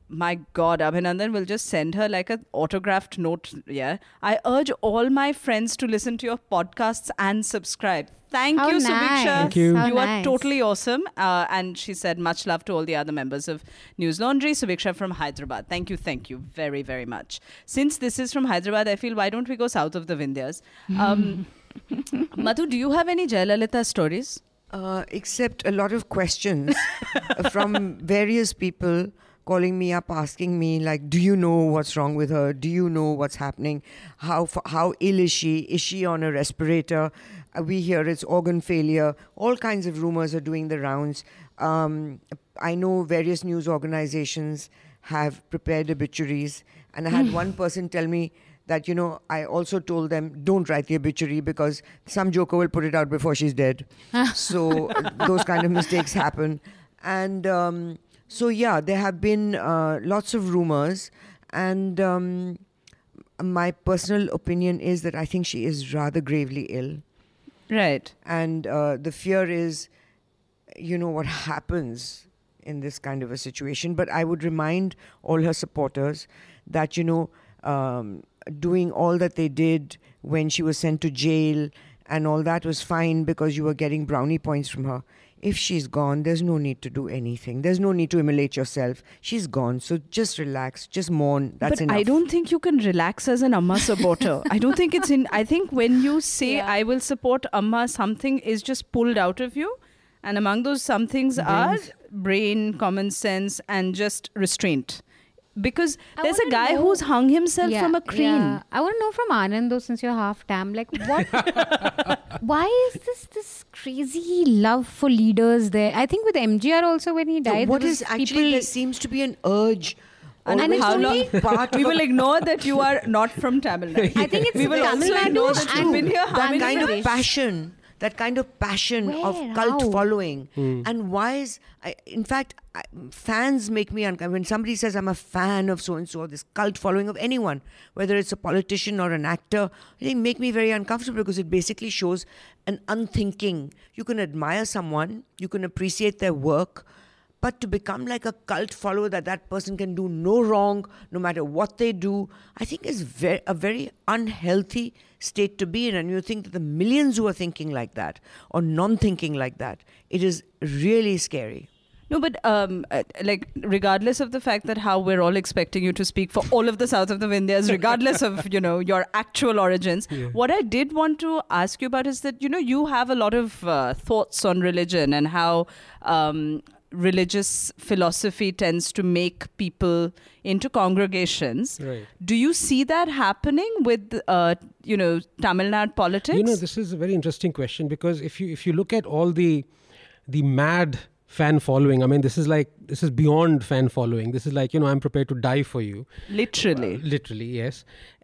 [SPEAKER 2] My God, Abhinandan will just send her like an autographed note. Yeah. I urge all my friends to listen to your podcasts and subscribe. Thank
[SPEAKER 3] How
[SPEAKER 2] you,
[SPEAKER 3] nice.
[SPEAKER 2] Subiksha.
[SPEAKER 4] Thank you.
[SPEAKER 3] How
[SPEAKER 2] You are totally awesome. Uh, and she said, much love to all the other members of News Laundry. Subiksha from Hyderabad. Thank you, thank you very, very much. Since this is from Hyderabad, I feel why don't we go south of the Vindhyas? Um, Madhu, do you have any Jayalalitha stories?
[SPEAKER 5] uh, except a lot of questions from various people calling me up asking me like do you know what's wrong with her? Do you know what's happening? How how ill is she? Is she on a respirator? Uh, we hear it's organ failure. All kinds of rumors are doing the rounds. Um, i know various news organizations have prepared obituaries. And i had one person tell me that you know i also told them don't write the obituary because some joker will put it out before she's dead. So uh, those kind of mistakes happen. And um, so yeah there have been uh, lots of rumors and um, my personal opinion is that i think she is rather gravely ill.
[SPEAKER 2] Right.
[SPEAKER 5] and uh, the fear is you know what happens in this kind of a situation. But i would remind all her supporters that you know um, doing all that they did when she was sent to jail and all that was fine because you were getting brownie points from her if she's gone there's no need to do anything there's no need to immolate yourself she's gone so just relax just mourn that's
[SPEAKER 2] but
[SPEAKER 5] enough
[SPEAKER 2] I don't think you can relax as an Amma supporter. I don't think it's in. I think when you say
[SPEAKER 3] Yeah.
[SPEAKER 2] I will support Amma, something is just pulled out of you, and among those some things are brain, common sense, and just restraint. Because
[SPEAKER 3] I
[SPEAKER 2] there's a guy
[SPEAKER 3] know-
[SPEAKER 2] who's hung himself
[SPEAKER 3] Yeah,
[SPEAKER 2] from a crane.
[SPEAKER 3] yeah. I want to know from Anand though, since you're half tam, like what? why is this this crazy love for leaders there? I think with MGR also when he died,
[SPEAKER 5] what
[SPEAKER 3] there
[SPEAKER 5] is
[SPEAKER 3] was
[SPEAKER 5] actually
[SPEAKER 3] people,
[SPEAKER 5] there seems to be an urge
[SPEAKER 2] And
[SPEAKER 5] always
[SPEAKER 2] how long? we will ignore that you are not from Tamil Nadu.
[SPEAKER 3] I think it's
[SPEAKER 2] we will
[SPEAKER 3] Tamil
[SPEAKER 2] also
[SPEAKER 3] Nadu
[SPEAKER 2] ignore that you've
[SPEAKER 3] and
[SPEAKER 2] been here
[SPEAKER 5] that kind of passion that kind of passion of cult
[SPEAKER 3] How?
[SPEAKER 5] following. Hmm. And why is I, in fact I, fans make me uncomfortable when somebody says i'm a fan of so and so this cult following of anyone whether it's a politician or an actor they make me very uncomfortable because it basically shows an unthinking. You can admire someone you can appreciate their work but to become like a cult follower that that person can do no wrong no matter what they do i think is very, a very unhealthy state to be in and you think that the millions who are thinking like that or non-thinking like that it is really scary
[SPEAKER 2] No, but um, uh, like regardless of the fact that how we're all expecting you to speak for all of the south of the Vindhyas, regardless of you know your actual origins,
[SPEAKER 4] Yeah.
[SPEAKER 2] what I did want to ask you about is that you know you have a lot of uh, thoughts on religion and how um, religious philosophy tends to make people into congregations.
[SPEAKER 4] Right.
[SPEAKER 2] Do you see that happening with uh, you know Tamil Nadu politics?
[SPEAKER 4] You know, this is a very interesting question because if you if you look at all the the mad fan following, I mean, this is like this is beyond fan following. This is like you know, I'm prepared to die for you.
[SPEAKER 2] literally.
[SPEAKER 4] Uh, literally, yes.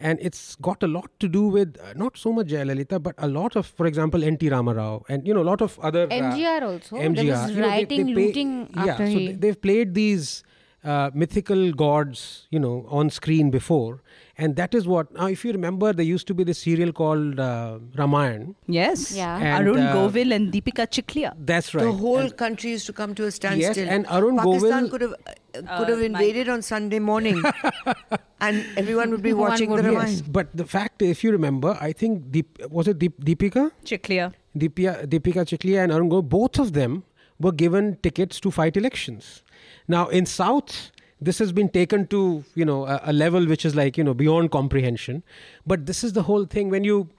[SPEAKER 4] And it's got a lot to do with uh, not so much Jayalalitha, but a lot of, for example, N.T. Ramarao and you know, a lot of other uh,
[SPEAKER 3] MGR also.
[SPEAKER 4] MGR.
[SPEAKER 3] There was
[SPEAKER 4] You know, they-
[SPEAKER 3] rioting,
[SPEAKER 4] they play-
[SPEAKER 3] looting
[SPEAKER 4] yeah,
[SPEAKER 3] after
[SPEAKER 4] so
[SPEAKER 3] he.
[SPEAKER 4] they- they've played these uh, mythical gods, you know, on screen before, and that is what. Now, if you remember, there used to be this serial called uh, Ramayan.
[SPEAKER 2] Yes.
[SPEAKER 3] Yeah.
[SPEAKER 4] And,
[SPEAKER 2] Arun
[SPEAKER 4] uh,
[SPEAKER 2] Govil and Deepika Chikhalia.
[SPEAKER 4] That's right.
[SPEAKER 5] The whole
[SPEAKER 4] And-
[SPEAKER 5] country used to come to a standstill.
[SPEAKER 4] yes, and Arun
[SPEAKER 5] Pakistan
[SPEAKER 4] Govil-
[SPEAKER 5] could have uh,
[SPEAKER 2] Uh,
[SPEAKER 5] could have
[SPEAKER 2] my-
[SPEAKER 5] invaded on Sunday morning, and everyone would be
[SPEAKER 3] One
[SPEAKER 5] watching
[SPEAKER 3] would
[SPEAKER 5] the ramayan
[SPEAKER 4] yes, but the fact, if you remember, I think Deep, was it Deep, Deepika,
[SPEAKER 2] Chikhalia.
[SPEAKER 4] Deepika, Deepika Chikhalia and Arun govil both of them were given tickets to fight elections. Now in South, this has been taken to you know a, a level which is like you know beyond comprehension. But this is the whole thing when you.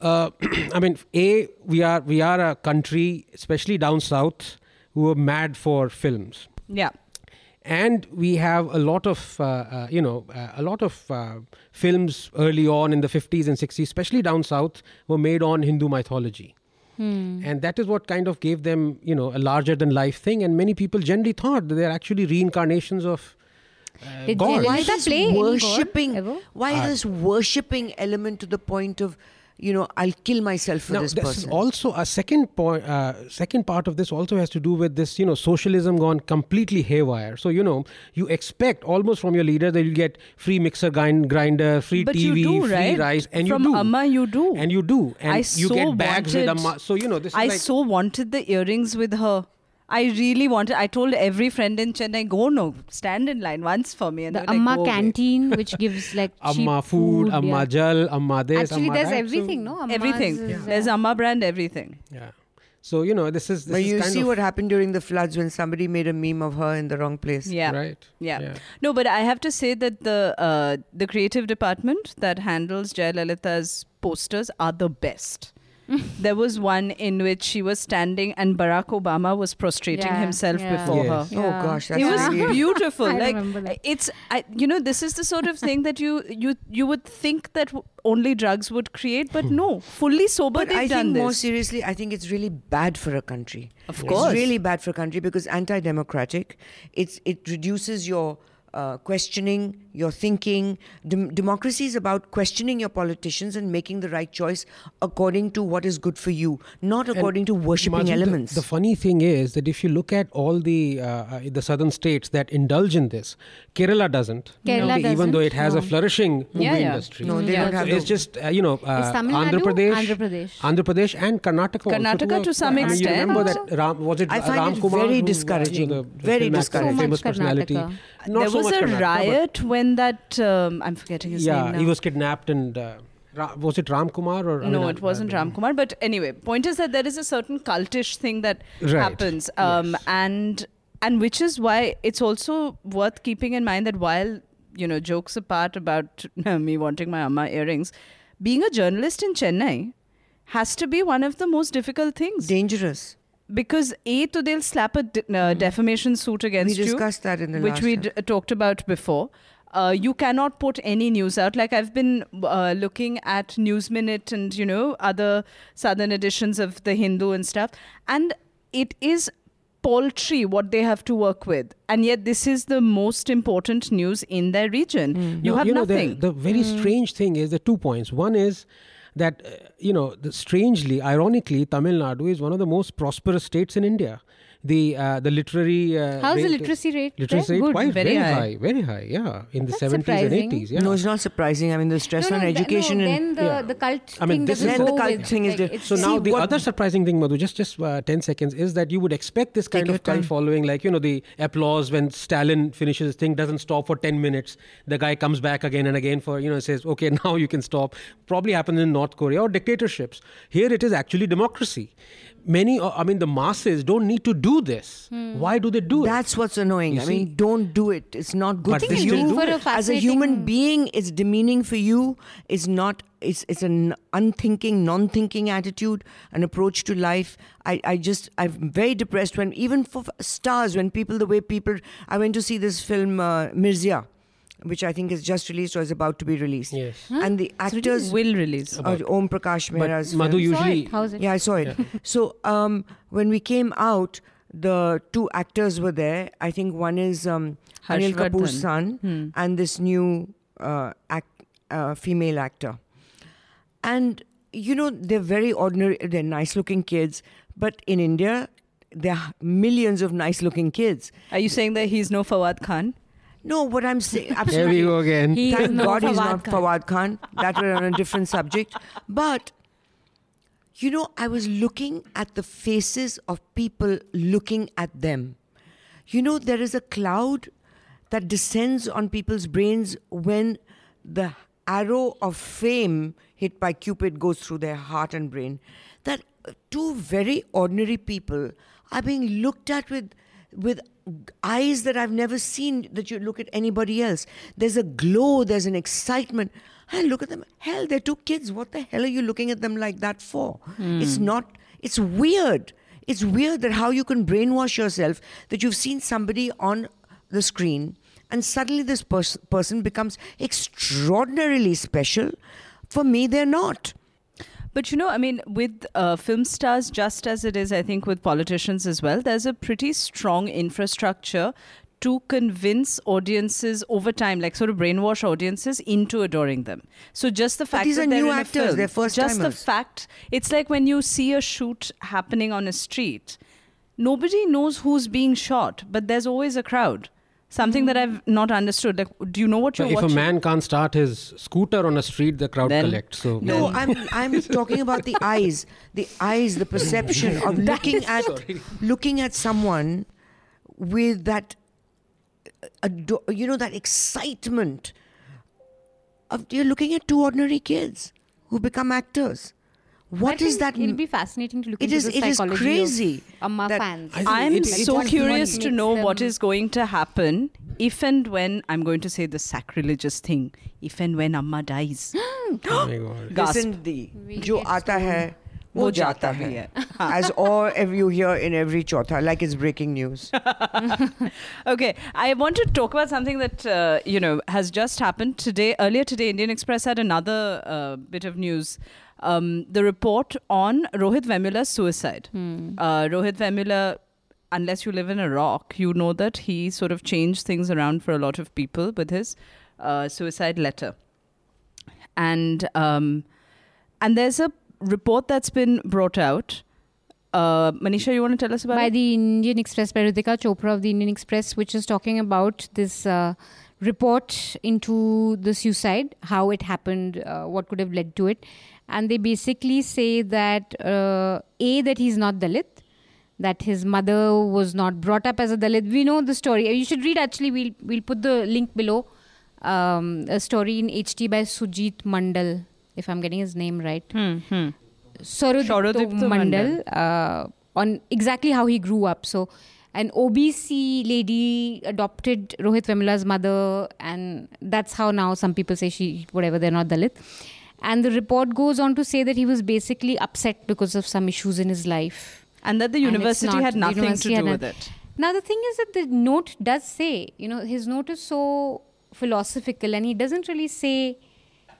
[SPEAKER 4] Uh, I mean, a we are we are a country, especially down south, who are mad for films
[SPEAKER 2] Yeah.
[SPEAKER 4] and we have a lot of uh, uh, you know uh, a lot of uh, films early on in the 50s and 60s especially down south were made on hindu mythology
[SPEAKER 3] Hmm.
[SPEAKER 4] and that is what kind of gave them you know a larger than life thing and many people generally thought that they're actually reincarnations of uh,
[SPEAKER 3] Did
[SPEAKER 4] gods.
[SPEAKER 5] Why
[SPEAKER 3] Does that
[SPEAKER 5] this
[SPEAKER 3] play
[SPEAKER 5] worshipping? Why
[SPEAKER 4] Uh,
[SPEAKER 5] this worshipping element to the point of, you know, I'll kill myself for
[SPEAKER 4] now,
[SPEAKER 5] this
[SPEAKER 4] this
[SPEAKER 5] person?
[SPEAKER 4] is also a second point. Uh, second part of this also has to do with this, you know, socialism gone completely haywire. So you know, you expect almost from your leader that you get free mixer grind, grinder, free
[SPEAKER 2] But
[SPEAKER 4] TV,
[SPEAKER 2] do,
[SPEAKER 4] free
[SPEAKER 2] right?
[SPEAKER 4] rice, and
[SPEAKER 2] From
[SPEAKER 4] you do.
[SPEAKER 2] Amma, you do.
[SPEAKER 4] and you do, and
[SPEAKER 2] I
[SPEAKER 4] you
[SPEAKER 2] so
[SPEAKER 4] get bags with
[SPEAKER 2] wanted-
[SPEAKER 4] Amma. So you know, this is
[SPEAKER 2] I
[SPEAKER 4] like
[SPEAKER 2] so wanted the earrings with her. I really wanted. I told every friend in Chennai, go no, stand in line once for me. And
[SPEAKER 3] the
[SPEAKER 2] they were like,
[SPEAKER 3] Amma
[SPEAKER 2] away."
[SPEAKER 3] canteen, which gives like cheap
[SPEAKER 4] Amma food, Amma
[SPEAKER 3] yeah.
[SPEAKER 4] jal, Amma this,
[SPEAKER 3] Actually,
[SPEAKER 4] Amma
[SPEAKER 3] there's
[SPEAKER 4] that. So-
[SPEAKER 3] everything, no? Amma's
[SPEAKER 2] Everything.
[SPEAKER 3] is,
[SPEAKER 2] There's
[SPEAKER 3] uh,
[SPEAKER 2] Amma brand, everything.
[SPEAKER 4] Yeah. So you know, this is this
[SPEAKER 5] but
[SPEAKER 4] is
[SPEAKER 5] you
[SPEAKER 4] kind
[SPEAKER 5] see
[SPEAKER 4] of,
[SPEAKER 5] what happened during the floods when somebody made a meme of her in the wrong place.
[SPEAKER 2] Yeah.
[SPEAKER 4] right?
[SPEAKER 2] Yeah. No, but I have to say that the uh, the creative department that handles Jayalalitha's posters are the best. there was one in which she was standing and Barack Obama was prostrating
[SPEAKER 3] Yeah,
[SPEAKER 2] himself
[SPEAKER 3] yeah.
[SPEAKER 2] before
[SPEAKER 4] Yes.
[SPEAKER 2] her.
[SPEAKER 5] Oh gosh, that's
[SPEAKER 2] it was
[SPEAKER 5] really
[SPEAKER 2] beautiful.
[SPEAKER 3] I
[SPEAKER 2] like
[SPEAKER 3] that.
[SPEAKER 2] it's, I, you know, this is the sort of thing that you you you would think that only drugs would create, but no, fully sober
[SPEAKER 5] But
[SPEAKER 2] they've
[SPEAKER 5] I
[SPEAKER 2] done
[SPEAKER 5] think
[SPEAKER 2] this.
[SPEAKER 5] more seriously, I think it's really bad for a country.
[SPEAKER 2] Of course.
[SPEAKER 5] It's really bad for a country because anti-democratic. It's it reduces your uh, questioning, your thinking. Dem- democracy is about questioning your politicians and making the right choice according to what is good for you, not according to worshipping
[SPEAKER 4] Majid, the-
[SPEAKER 5] elements.
[SPEAKER 4] The, funny thing is that if you look at all the uh, uh, the southern states that indulge in this, Kerala doesn't.
[SPEAKER 3] Kerala
[SPEAKER 4] Okay, even
[SPEAKER 3] doesn't, Even
[SPEAKER 4] though it has a flourishing movie
[SPEAKER 2] Yeah, yeah.
[SPEAKER 4] industry.
[SPEAKER 5] no, they
[SPEAKER 3] Yeah.
[SPEAKER 5] don't have.
[SPEAKER 4] So it's just uh, you know uh, Andhra Pradesh,
[SPEAKER 3] Andhra Pradesh.
[SPEAKER 4] Andhra Pradesh and Karnataka.
[SPEAKER 2] Karnataka
[SPEAKER 4] a-
[SPEAKER 2] to some extent.
[SPEAKER 4] I mean, you
[SPEAKER 2] extent.
[SPEAKER 4] remember that Ram was it
[SPEAKER 5] I find
[SPEAKER 4] Ram
[SPEAKER 5] it
[SPEAKER 4] Kumar
[SPEAKER 5] very
[SPEAKER 4] who, uh,
[SPEAKER 5] discouraging.
[SPEAKER 4] you know, the
[SPEAKER 5] Very discouraging.
[SPEAKER 3] So much
[SPEAKER 4] famous personality. Not
[SPEAKER 2] there
[SPEAKER 4] so
[SPEAKER 2] was
[SPEAKER 4] much
[SPEAKER 2] a
[SPEAKER 4] Karnataka,
[SPEAKER 2] riot when that um, I'm forgetting his
[SPEAKER 4] yeah,
[SPEAKER 2] name now.
[SPEAKER 4] he was kidnapped and uh, Ra- was it Ram Kumar or I
[SPEAKER 2] no,
[SPEAKER 4] mean,
[SPEAKER 2] it
[SPEAKER 4] I-
[SPEAKER 2] wasn't
[SPEAKER 4] I don't
[SPEAKER 2] Ram Kumar. But anyway, point is that there is a certain cultish thing that
[SPEAKER 4] Right.
[SPEAKER 2] happens, um,
[SPEAKER 4] Yes.
[SPEAKER 2] and and which is why it's also worth keeping in mind that while you know jokes apart about me wanting my amma earrings, being a journalist in Chennai has to be one of the most difficult things
[SPEAKER 5] dangerous.
[SPEAKER 2] because a to they'll slap a de- uh, defamation suit against you We
[SPEAKER 5] discussed that in the
[SPEAKER 2] which
[SPEAKER 5] last.
[SPEAKER 2] we d- talked about before. Uh, you cannot put any news out. Like I've been uh, looking at News Minute and you know other southern editions of the Hindu and stuff, and it is paltry what they have to work with, and yet this is the most important news in their region. You
[SPEAKER 4] No,
[SPEAKER 2] have
[SPEAKER 4] know, the-
[SPEAKER 2] nothing.
[SPEAKER 4] The, very strange thing is the two points. One is that, uh, you know, the, strangely, ironically, Tamil Nadu is one of the most prosperous states in India. The uh, the literary uh,
[SPEAKER 3] How's the
[SPEAKER 4] rate-
[SPEAKER 3] literacy rate? there?
[SPEAKER 4] Literacy rate
[SPEAKER 3] Good.
[SPEAKER 4] quite
[SPEAKER 2] very
[SPEAKER 4] very,
[SPEAKER 2] high.
[SPEAKER 4] high. very high. Yeah, in the
[SPEAKER 3] That's
[SPEAKER 4] seventies and eighties. Yeah.
[SPEAKER 5] No, it's not surprising. I mean, the stress
[SPEAKER 3] No,
[SPEAKER 5] on
[SPEAKER 3] no, th-
[SPEAKER 5] education
[SPEAKER 3] no,
[SPEAKER 5] and
[SPEAKER 3] then the,
[SPEAKER 4] Yeah.
[SPEAKER 3] the cult
[SPEAKER 4] I mean,
[SPEAKER 3] thing
[SPEAKER 4] this
[SPEAKER 3] doesn't
[SPEAKER 4] is-
[SPEAKER 5] Then the cult thing is
[SPEAKER 3] like,
[SPEAKER 4] So now the other surprising thing, Madhu, just just uh, ten seconds, is that you would expect this kind of cult following, like you know the applause when Stalin finishes his thing doesn't stop for ten minutes. The guy comes back again and again for you know says, okay, now you can stop. Probably happens in North Korea or dictatorships. Here it is actually democracy. Many, uh, I mean, the masses don't need to do do this. Why do they do it?
[SPEAKER 5] That's what's annoying.
[SPEAKER 4] You
[SPEAKER 5] I
[SPEAKER 4] see?
[SPEAKER 5] mean, don't do it. It's not good
[SPEAKER 4] But
[SPEAKER 5] for you.
[SPEAKER 3] For a.
[SPEAKER 5] As a human being, it's demeaning for you. It's not. It's it's an unthinking, non-thinking attitude, an approach to life. I, I just I'm very depressed when even for stars when people the way people. I went to see this film uh, Mirzya, which I think is just released or is about to be released.
[SPEAKER 4] Yes.
[SPEAKER 5] And the actors,
[SPEAKER 2] Will release.
[SPEAKER 5] uh, Om Prakash
[SPEAKER 4] But
[SPEAKER 5] Mehra's
[SPEAKER 4] Madhu
[SPEAKER 5] film.
[SPEAKER 3] Saw
[SPEAKER 4] usually
[SPEAKER 3] it. How's it?
[SPEAKER 5] Yeah, I saw it. so um, when we came out, the two actors were there. I think one is um, Anil Kapoor's son
[SPEAKER 2] Hmm.
[SPEAKER 5] and this new uh, act, uh, female actor. And you know they're very ordinary. They're nice-looking kids, but in India, there are millions of nice-looking kids.
[SPEAKER 2] Are you saying that he's no Fawad Khan?
[SPEAKER 5] No, what I'm saying,
[SPEAKER 4] There
[SPEAKER 5] absolutely.
[SPEAKER 4] we go again.
[SPEAKER 3] He
[SPEAKER 5] Thank
[SPEAKER 3] no
[SPEAKER 5] God he's
[SPEAKER 3] Fawad
[SPEAKER 5] not
[SPEAKER 3] Khan.
[SPEAKER 5] Fawad Khan. That we're on a different subject. But, you know, I was looking at the faces of people looking at them. You know, there is a cloud that descends on people's brains when the arrow of fame hit by Cupid goes through their heart and brain. That two very ordinary people are being looked at with with eyes that I've never seen that you look at anybody else. There's a glow, there's an excitement. I look at them, hell, they're two kids. What the hell are you looking at them like that for? Hmm. It's not, it's weird. It's weird that how you can brainwash yourself that you've seen somebody on the screen and suddenly this pers- person becomes extraordinarily special. For me, they're not.
[SPEAKER 2] But you know, I mean, with uh, film stars, just as it is, I think, with politicians as well, there's a pretty strong infrastructure to convince audiences over time, like sort of brainwash audiences into adoring them. So just the fact
[SPEAKER 5] these
[SPEAKER 2] that
[SPEAKER 5] are
[SPEAKER 2] they're
[SPEAKER 5] new
[SPEAKER 2] in
[SPEAKER 5] actors,
[SPEAKER 2] film,
[SPEAKER 5] they're first
[SPEAKER 2] just the fact, it's like when you see a shoot happening on a street, nobody knows who's being shot, but there's always a crowd. Something that hmm. I've not understood. Like, do you know what you're
[SPEAKER 4] if
[SPEAKER 2] watching?
[SPEAKER 4] a man can't start his scooter on a street, the crowd
[SPEAKER 2] Then-
[SPEAKER 4] collects. So
[SPEAKER 5] No, I'm I'm talking about the eyes, the eyes, the perception of looking at looking at someone with that, uh, ado- you know, that excitement. Of you're looking at two ordinary kids who become actors.
[SPEAKER 3] I
[SPEAKER 5] What is
[SPEAKER 3] think
[SPEAKER 5] that?
[SPEAKER 3] It'll be fascinating to look
[SPEAKER 5] It
[SPEAKER 3] into
[SPEAKER 5] is-
[SPEAKER 3] the
[SPEAKER 5] it is
[SPEAKER 3] psychology
[SPEAKER 5] crazy
[SPEAKER 3] of Amma
[SPEAKER 5] that-
[SPEAKER 3] fans.
[SPEAKER 4] I think
[SPEAKER 2] I'm
[SPEAKER 4] it-
[SPEAKER 2] so
[SPEAKER 3] what-
[SPEAKER 2] curious
[SPEAKER 3] what
[SPEAKER 2] to
[SPEAKER 3] makes
[SPEAKER 2] know what
[SPEAKER 3] them-
[SPEAKER 2] is going to happen if and when I'm going to say the sacrilegious thing. If and when Amma dies.
[SPEAKER 4] oh my God.
[SPEAKER 2] Gasp.
[SPEAKER 5] Listen, the
[SPEAKER 3] We'll
[SPEAKER 5] जो
[SPEAKER 3] get
[SPEAKER 5] आता है
[SPEAKER 2] वो
[SPEAKER 5] वो
[SPEAKER 2] जाता
[SPEAKER 5] जाता
[SPEAKER 2] भी
[SPEAKER 5] है.
[SPEAKER 2] है.
[SPEAKER 5] As all of you hear in every chotha, like it's breaking news.
[SPEAKER 2] Okay, I want to talk about something that uh, you know has just happened today. Earlier today, Indian Express had another uh, bit of news. um, the report on Rohit Vemula's suicide. Uh, Rohit Vemula, unless you live in a rock, you know that he sort of changed things around for a lot of people with his uh, suicide letter. And um, and there's a report that's been brought out. Uh, Manisha, you want to tell us about
[SPEAKER 3] by
[SPEAKER 2] it?
[SPEAKER 3] the Indian Express, by Ritika Chopra of the Indian Express, which is talking about this uh, report into the suicide, how it happened, uh, what could have led to it. And they basically say that uh, A, that he's not Dalit, that his mother was not brought up as a Dalit. We know the story. You should read actually, we'll, we'll put the link below. Um, a story in HT by Sujit Mandal, if I'm getting his name right.
[SPEAKER 2] Hmm, hmm.
[SPEAKER 3] Saurodipto Mandal uh, on exactly how he grew up. So, an OBC lady adopted Rohit Vemula's mother, and that's how now some people say she, whatever, they're not Dalit. And the report goes on to say that he was basically upset because of some issues in his life.
[SPEAKER 2] And that the university
[SPEAKER 3] not-
[SPEAKER 2] had nothing
[SPEAKER 3] university
[SPEAKER 2] to do with it.
[SPEAKER 3] Now, the thing is that the note does say, you know, his note is so philosophical and he doesn't really say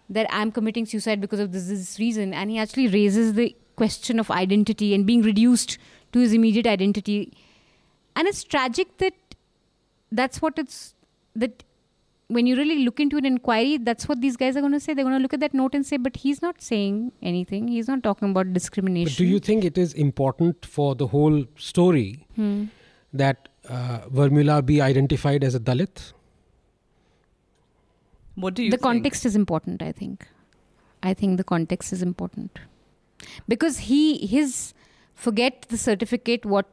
[SPEAKER 3] that I'm committing suicide because of this, this reason. And he actually raises the question of identity and being reduced to his immediate identity. And it's tragic that that's what it's, that when you really look into an inquiry, that's what these guys are going to say. They're going to look at that note and say, but he's not saying anything. He's not talking about discrimination.
[SPEAKER 4] But do you think it is important for the whole story
[SPEAKER 3] Hmm.
[SPEAKER 4] that uh, Vemula be identified as a Dalit?
[SPEAKER 2] What do you
[SPEAKER 3] the
[SPEAKER 2] think?
[SPEAKER 3] context is important i think i think the context is important because he his forget the certificate what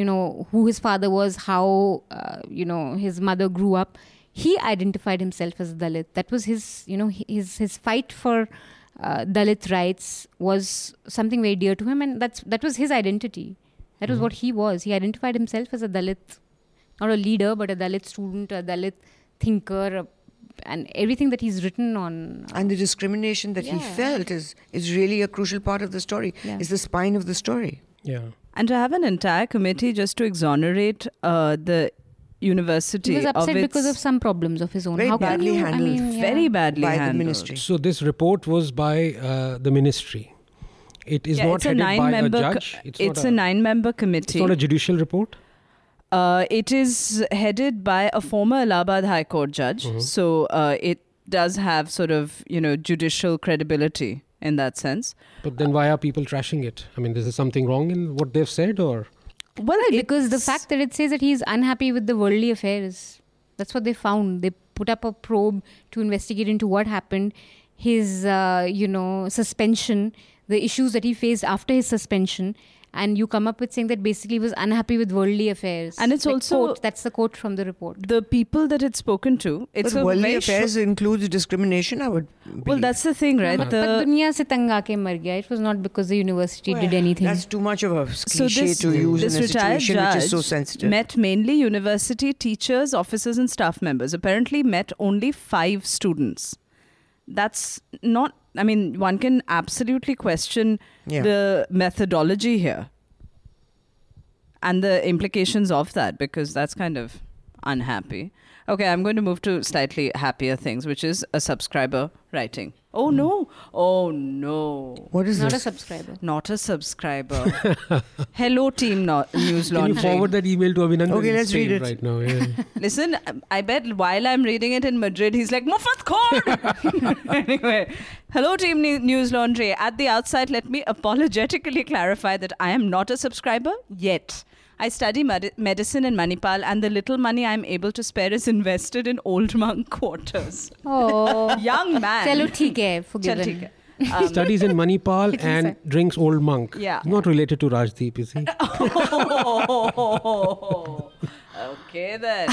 [SPEAKER 3] you know who his father was how uh, you know his mother grew up he identified himself as dalit that was his you know his his fight for uh, dalit rights was something very dear to him and that's that was his identity That was what he was. He identified himself as a Dalit, not a leader, but a Dalit student, a Dalit thinker, a- and everything that he's written on.
[SPEAKER 5] And the discrimination that he felt is, is really a crucial part of the story.
[SPEAKER 3] Yeah.
[SPEAKER 5] It's the spine of the story.
[SPEAKER 4] Yeah.
[SPEAKER 2] And to have an entire committee just to exonerate uh, the university
[SPEAKER 3] he was upset
[SPEAKER 2] of
[SPEAKER 3] because of some problems of his own.
[SPEAKER 5] Very
[SPEAKER 3] How
[SPEAKER 5] badly
[SPEAKER 3] you- I
[SPEAKER 5] handled.
[SPEAKER 3] mean, yeah.
[SPEAKER 2] very badly
[SPEAKER 5] by the ministry.
[SPEAKER 4] So this report was by uh, the ministry. It is
[SPEAKER 2] Yeah,
[SPEAKER 4] not
[SPEAKER 2] it's a
[SPEAKER 4] headed by a
[SPEAKER 2] nine-member co-
[SPEAKER 4] judge.
[SPEAKER 2] It's,
[SPEAKER 4] not
[SPEAKER 2] a, nine-member
[SPEAKER 4] It's
[SPEAKER 2] committee.
[SPEAKER 4] not a judicial report.
[SPEAKER 2] Uh, it is headed by a former Allahabad High Court judge,
[SPEAKER 4] Mhm.
[SPEAKER 2] so uh, it does have sort of you know judicial credibility in that sense.
[SPEAKER 4] But then why are people trashing it? I mean, is there something wrong in what they've said, or
[SPEAKER 2] Well,
[SPEAKER 3] because the fact that it says that he's unhappy with the worldly affairs that's what they found they put up a probe to investigate into what happened his uh, you know suspension the issues that he faced after his suspension and you come up with saying that basically he was unhappy with worldly affairs.
[SPEAKER 2] And it's
[SPEAKER 3] like
[SPEAKER 2] also
[SPEAKER 3] quote, that's the quote from the report.
[SPEAKER 2] The people that it's spoken to, it's
[SPEAKER 5] but worldly affairs sh- includes discrimination. I would. Believe.
[SPEAKER 2] Well, that's the thing, right? The,
[SPEAKER 3] but dunya. It was not because the university
[SPEAKER 5] well, did
[SPEAKER 3] anything.
[SPEAKER 5] That's too much of a cliche so
[SPEAKER 2] this,
[SPEAKER 5] to use
[SPEAKER 2] this
[SPEAKER 5] in a situation which is so sensitive.
[SPEAKER 2] Met mainly university teachers, officers, and staff members. Apparently, met only five students. That's not I mean, one can absolutely question
[SPEAKER 5] yeah.
[SPEAKER 2] the methodology here and the implications of that because that's kind of unhappy. Okay, I'm going to move to slightly happier things, which is a subscriber writing. Oh hmm. no! Oh no!
[SPEAKER 5] what is
[SPEAKER 3] not a subscriber
[SPEAKER 2] Not a subscriber. Hello, Team no- News
[SPEAKER 4] can you forward that email to Abhinandan?
[SPEAKER 5] Okay, let's read it.
[SPEAKER 4] right now. Yeah.
[SPEAKER 2] Listen, I bet while I'm reading it in Madrid, he's like, Mufat Khor! anyway, hello, Team Ne- News Laundry. At the outset, let me apologetically clarify that I am not a subscriber yet. I study med- medicine in Manipal, and the little money I'm able to spare is invested in old monk quarters.
[SPEAKER 3] Oh,
[SPEAKER 2] young man.
[SPEAKER 3] Chalo,
[SPEAKER 2] theek um,
[SPEAKER 4] studies in Manipal and drinks old monk.
[SPEAKER 2] Yeah.
[SPEAKER 4] Not related to Rajdeep, is he? Oh.
[SPEAKER 2] okay, then.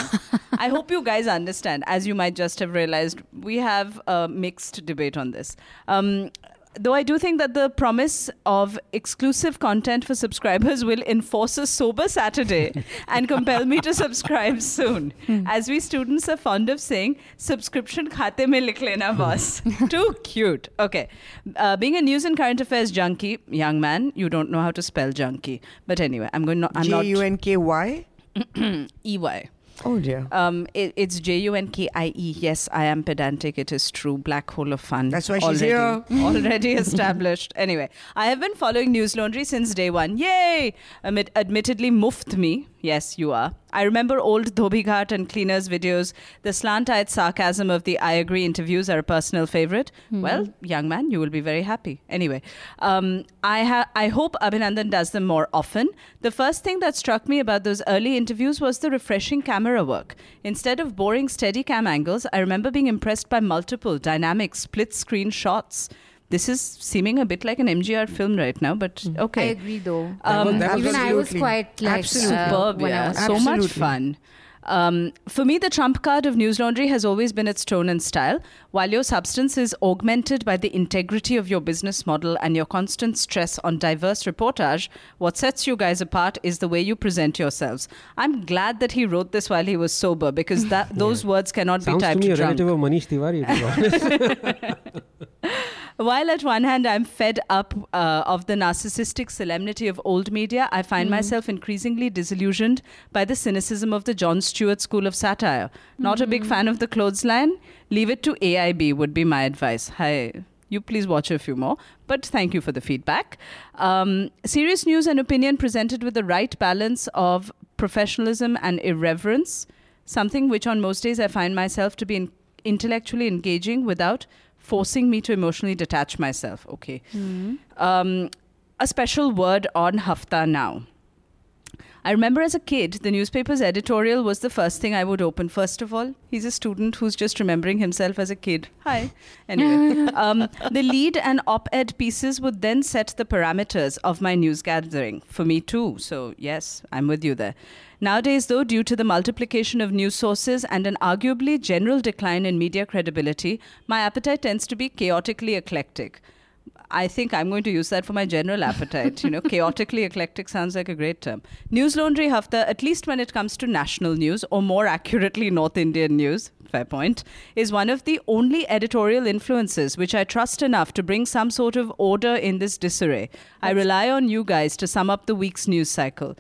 [SPEAKER 2] I hope you guys understand, as you might just have realized, we have a mixed debate on this. Um, though I do think that the promise of exclusive content for subscribers will enforce a sober Saturday and compel me to subscribe soon. As we students are fond of saying, subscription khate mein likh lena boss. Too cute. Okay. Uh, being a news and current affairs junkie, young man, you don't know how to spell junkie. But anyway, I'm going to, I'm
[SPEAKER 5] J U N K Y?
[SPEAKER 2] EY.
[SPEAKER 5] Oh dear.
[SPEAKER 2] Um, it, it's J U N K I E. Yes, I am pedantic. It is true. Black hole of fun.
[SPEAKER 5] That's why she's
[SPEAKER 2] already, already established. Anyway, I have been following News Laundry since day one. Yay! Admit, admittedly, muffed me. Yes, you are. I remember old Dhobi Ghat and Cleaners videos. The slant-eyed sarcasm of the I Agree interviews are a personal favorite. Well, young man, you will be very happy. Anyway, um, I, ha- I hope Abhinandan does them more often. The first thing that struck me about those early interviews was the refreshing camera work. Instead of boring steady cam angles, I remember being impressed by multiple dynamic split-screen shots. This is seeming a bit like an MGR film right now, but okay.
[SPEAKER 3] I
[SPEAKER 2] okay.
[SPEAKER 3] agree though.
[SPEAKER 2] Um,
[SPEAKER 5] That was
[SPEAKER 3] Even I was quite like
[SPEAKER 5] absolutely.
[SPEAKER 3] uh,
[SPEAKER 2] Superb,
[SPEAKER 3] when
[SPEAKER 2] yeah.
[SPEAKER 3] was
[SPEAKER 2] So much fun. Um, for me, the trump card of News Laundry has always been its tone and style. While your substance is augmented by the integrity of your business model and your constant stress on diverse reportage, what sets you guys apart is the way you present yourselves. I'm glad that he wrote this while he was sober because that those words cannot
[SPEAKER 4] Sounds
[SPEAKER 2] be
[SPEAKER 4] to
[SPEAKER 2] typed
[SPEAKER 4] me a
[SPEAKER 2] drunk.
[SPEAKER 4] relative of Manish Tiwari. To be honest.
[SPEAKER 2] While at one hand I'm fed up uh, of the narcissistic solemnity of old media, I find myself increasingly disillusioned by the cynicism of the Jon Stewart school of satire. Not a big fan of the clothesline. Leave it to AIB would be my advice. Hi. You please watch a few more, but thank you for the feedback. Um, serious news and opinion presented with the right balance of professionalism and irreverence, something which on most days I find myself to be in- intellectually engaging without forcing me to emotionally detach myself. Okay. Um, a special word on Hafta now. I remember as a kid, the newspaper's editorial was the first thing I would open. First of all, he's a student who's just remembering himself as a kid. Hi. Anyway, um, the lead and op ed pieces would then set the parameters of my news gathering. For me, too. So, yes, I'm with you there. Nowadays, though, due to the multiplication of news sources and an arguably general decline in media credibility, my appetite tends to be chaotically eclectic. I think I'm going to use that for my general appetite. You know, chaotically eclectic sounds like a great term. News Laundry Hafta, at least when it comes to national news, or more accurately, North Indian news, fair point, is one of the only editorial influences which I trust enough to bring some sort of order in this disarray. I rely on you guys to sum up the week's news cycle.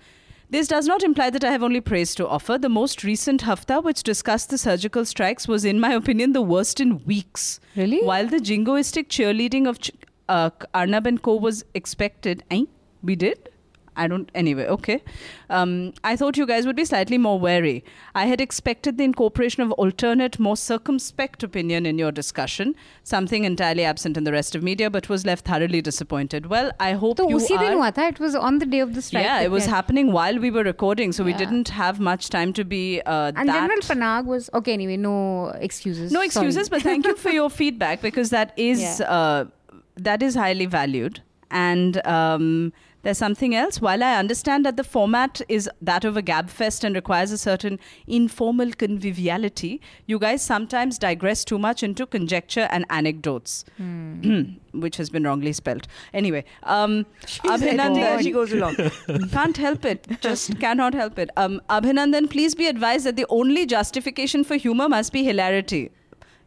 [SPEAKER 2] This does not imply that I have only praise to offer. The most recent hafta, which discussed the surgical strikes, was, in my opinion, the worst in weeks.
[SPEAKER 3] Really?
[SPEAKER 2] While the jingoistic cheerleading of Ch- uh, Arnab and Co was expected, eh? we did. I don't. Anyway, okay. Um, I thought you guys would be slightly more wary. I had expected the incorporation of alternate, more circumspect opinion in your discussion, something entirely absent in the rest of media, but was left thoroughly disappointed. Well, I hope
[SPEAKER 3] तो
[SPEAKER 2] you
[SPEAKER 3] उसी दिन
[SPEAKER 2] are.
[SPEAKER 3] हुआ था it was on the day of the strike
[SPEAKER 2] Yeah,
[SPEAKER 3] that
[SPEAKER 2] it was
[SPEAKER 3] we had-
[SPEAKER 2] happening while we were recording, so we
[SPEAKER 3] Yeah.
[SPEAKER 2] didn't have much time to be uh,
[SPEAKER 3] and
[SPEAKER 2] that.
[SPEAKER 3] General Panag was okay anyway no excuses
[SPEAKER 2] no
[SPEAKER 3] Sorry.
[SPEAKER 2] excuses, but thank you for your feedback because that is
[SPEAKER 3] Yeah.
[SPEAKER 2] uh, that is highly valued. And um, there's something else. While I understand that the format is that of a gab fest and requires a certain informal conviviality, you guys sometimes digress too much into conjecture and anecdotes, which has been wrongly spelt. Anyway, um, Abhinandan-
[SPEAKER 5] she goes along.
[SPEAKER 2] can't help it. Just cannot help it. Um, Abhinandan, please be advised that the only justification for humor must be hilarity.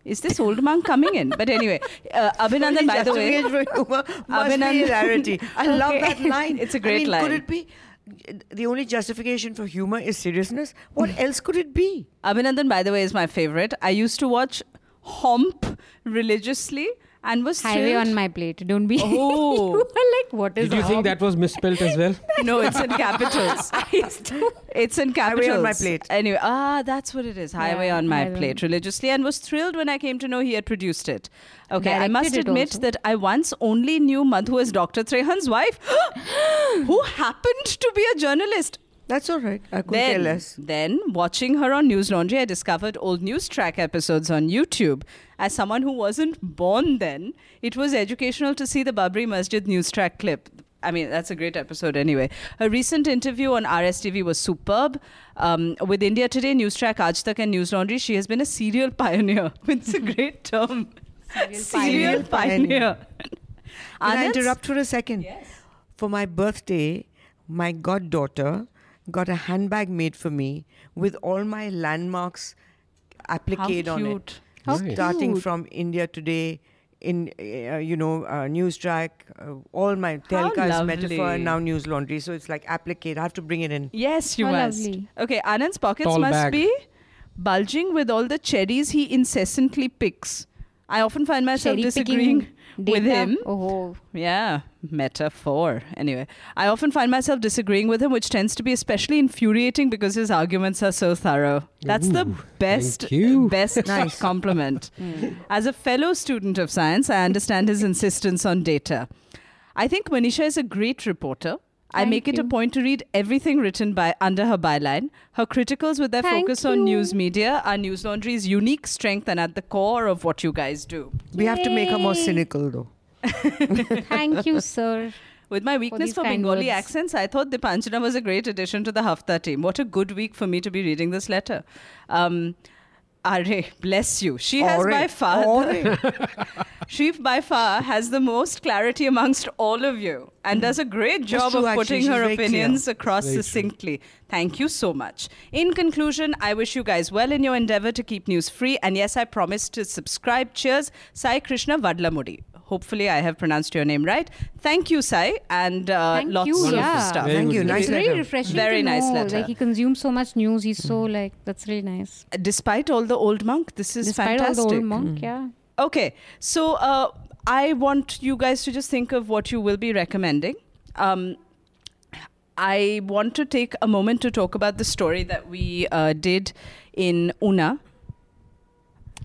[SPEAKER 2] Is this old monk coming in? But anyway, uh, Abhinandan, by the way,
[SPEAKER 5] Justification for humor must
[SPEAKER 2] Abhinandan-.
[SPEAKER 5] I love
[SPEAKER 2] Okay.
[SPEAKER 5] that line.
[SPEAKER 2] It's a great I
[SPEAKER 5] mean,
[SPEAKER 2] line.
[SPEAKER 5] Could it be the only justification for humor is seriousness? What else could it be?
[SPEAKER 2] Abhinandan, by the way, is my favorite. I used to watch Homp religiously and was
[SPEAKER 3] highway
[SPEAKER 2] thrilled.
[SPEAKER 3] on my plate don't be
[SPEAKER 2] Oh.
[SPEAKER 3] you are like what is
[SPEAKER 4] Did you think that was misspelled as well?
[SPEAKER 2] No, it's in capitals. it's in capitals.
[SPEAKER 5] Highway on my plate.
[SPEAKER 2] Anyway, ah, that's what it is. Highway
[SPEAKER 3] Yeah,
[SPEAKER 2] on my
[SPEAKER 3] highway.
[SPEAKER 2] plate religiously, and was thrilled when I came to know he had produced it. Okay, I must admit
[SPEAKER 3] also.
[SPEAKER 2] that I once only knew Madhu as Dr. Trehan's wife, who happened to be a journalist.
[SPEAKER 5] That's all right. I couldn't care
[SPEAKER 2] Then,
[SPEAKER 5] less.
[SPEAKER 2] then, watching her on News Laundry, I discovered old news track episodes on YouTube. As someone who wasn't born then, it was educational to see the Babri Masjid news track clip. I mean, that's a great episode anyway. Her recent interview on RSTV was superb. Um, with India Today, News Track, Aaj Tak, and News Laundry, she has been a serial pioneer. it's a great term. Serial,
[SPEAKER 5] pioneer.
[SPEAKER 2] pioneer.
[SPEAKER 5] Can I
[SPEAKER 2] Anand's-
[SPEAKER 5] interrupt for a second?
[SPEAKER 2] Yes.
[SPEAKER 5] For my birthday, my goddaughter got a handbag made for me with all my landmarks appliqued on it.
[SPEAKER 2] cute.
[SPEAKER 3] How
[SPEAKER 5] Starting
[SPEAKER 3] cute.
[SPEAKER 5] from India Today, in uh, you know uh, News Track, uh, all my
[SPEAKER 2] How
[SPEAKER 5] Tehelka is metaphor, and now News Laundry. So it's like applique. I have to bring it in.
[SPEAKER 2] Yes, you
[SPEAKER 3] How
[SPEAKER 2] must.
[SPEAKER 3] lovely.
[SPEAKER 2] Okay, Anand's pockets
[SPEAKER 4] Tall
[SPEAKER 2] must
[SPEAKER 4] bag.
[SPEAKER 2] be bulging with all the cherries he incessantly picks. I often find myself
[SPEAKER 3] Cherry
[SPEAKER 2] disagreeing
[SPEAKER 3] picking
[SPEAKER 2] with him.
[SPEAKER 3] Oh,
[SPEAKER 2] Yeah, metaphor. Anyway, I often find myself disagreeing with him, which tends to be especially infuriating because his arguments are so thorough. That's the best,
[SPEAKER 4] uh,
[SPEAKER 2] best
[SPEAKER 5] Nice.
[SPEAKER 2] compliment. Hmm. As a fellow student of science, I understand his insistence on data. I think Manisha is a great reporter. I
[SPEAKER 3] Thank
[SPEAKER 2] make it a point to read everything written by under her byline. Her criticals, with their
[SPEAKER 3] Thank
[SPEAKER 2] focus on news media, are News Laundry's unique strength and at the core of what you guys do.
[SPEAKER 5] We have to make her more cynical, though.
[SPEAKER 3] thank you, sir.
[SPEAKER 2] With my weakness
[SPEAKER 3] these
[SPEAKER 2] for, Bengali
[SPEAKER 3] words.
[SPEAKER 2] accents, I thought Deepanjana was a great addition to the Hafta team. What a good week for me to be reading this letter. Um, Are, bless you. She has
[SPEAKER 5] Ore.
[SPEAKER 2] by far,
[SPEAKER 5] Ore.
[SPEAKER 2] she by far has the most clarity amongst all of you and does a great job
[SPEAKER 5] true,
[SPEAKER 2] of putting
[SPEAKER 5] She's
[SPEAKER 2] her
[SPEAKER 5] very clear.
[SPEAKER 2] opinions across
[SPEAKER 4] Very true.
[SPEAKER 2] succinctly. Thank you so much. In conclusion, I wish you guys well in your endeavor to keep news free. And yes, I promise to subscribe. Cheers, Sai Krishna Vadlamudi. Hopefully, I have pronounced your name right. Thank you, Sai, and uh,
[SPEAKER 3] Thank
[SPEAKER 2] lots
[SPEAKER 3] you,
[SPEAKER 2] of
[SPEAKER 3] yeah.
[SPEAKER 2] stuff.
[SPEAKER 4] Very
[SPEAKER 5] Thank you. Nice
[SPEAKER 3] it's very refreshing.
[SPEAKER 2] Very
[SPEAKER 3] to
[SPEAKER 2] nice
[SPEAKER 3] know.
[SPEAKER 2] letter.
[SPEAKER 3] Like he consumes so much news. He's so like that's really nice.
[SPEAKER 2] Despite all the old monk, this is
[SPEAKER 3] Despite
[SPEAKER 2] fantastic.
[SPEAKER 3] the old monk, yeah.
[SPEAKER 2] Okay, so uh, I want you guys to just think of what you will be recommending. Um, I want to take a moment to talk about the story that we uh, did in Una.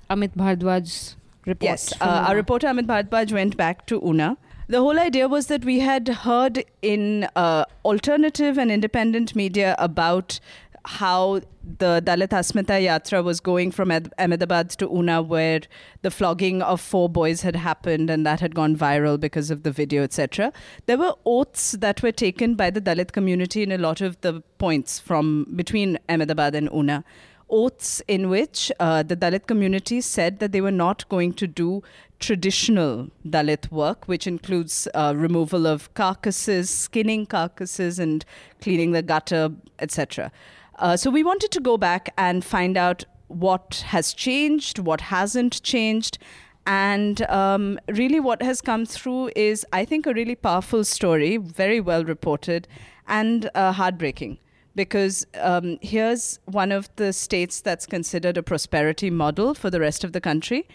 [SPEAKER 3] Amit Bhardwaj's report.
[SPEAKER 2] Yes, uh, our reporter Amit Bhardwaj went back to Una. The whole idea was that we had heard in uh, alternative and independent media about how the Dalit Asmita Yatra was going from Ahmed- Ahmedabad to Una, where the flogging of four boys had happened and that had gone viral because of the video, etc. There were oaths that were taken by the Dalit community in a lot of the points from between Ahmedabad and Una oaths in which uh, the Dalit community said that they were not going to do traditional Dalit work, which includes uh, removal of carcasses, skinning carcasses, and cleaning the gutter, etc. Uh, so we wanted to go back and find out what has changed, what hasn't changed. And um, really, what has come through is, I think, a really powerful story, very well reported, and uh, heartbreaking because um, here's one of the states that's considered a prosperity model for the rest of the country.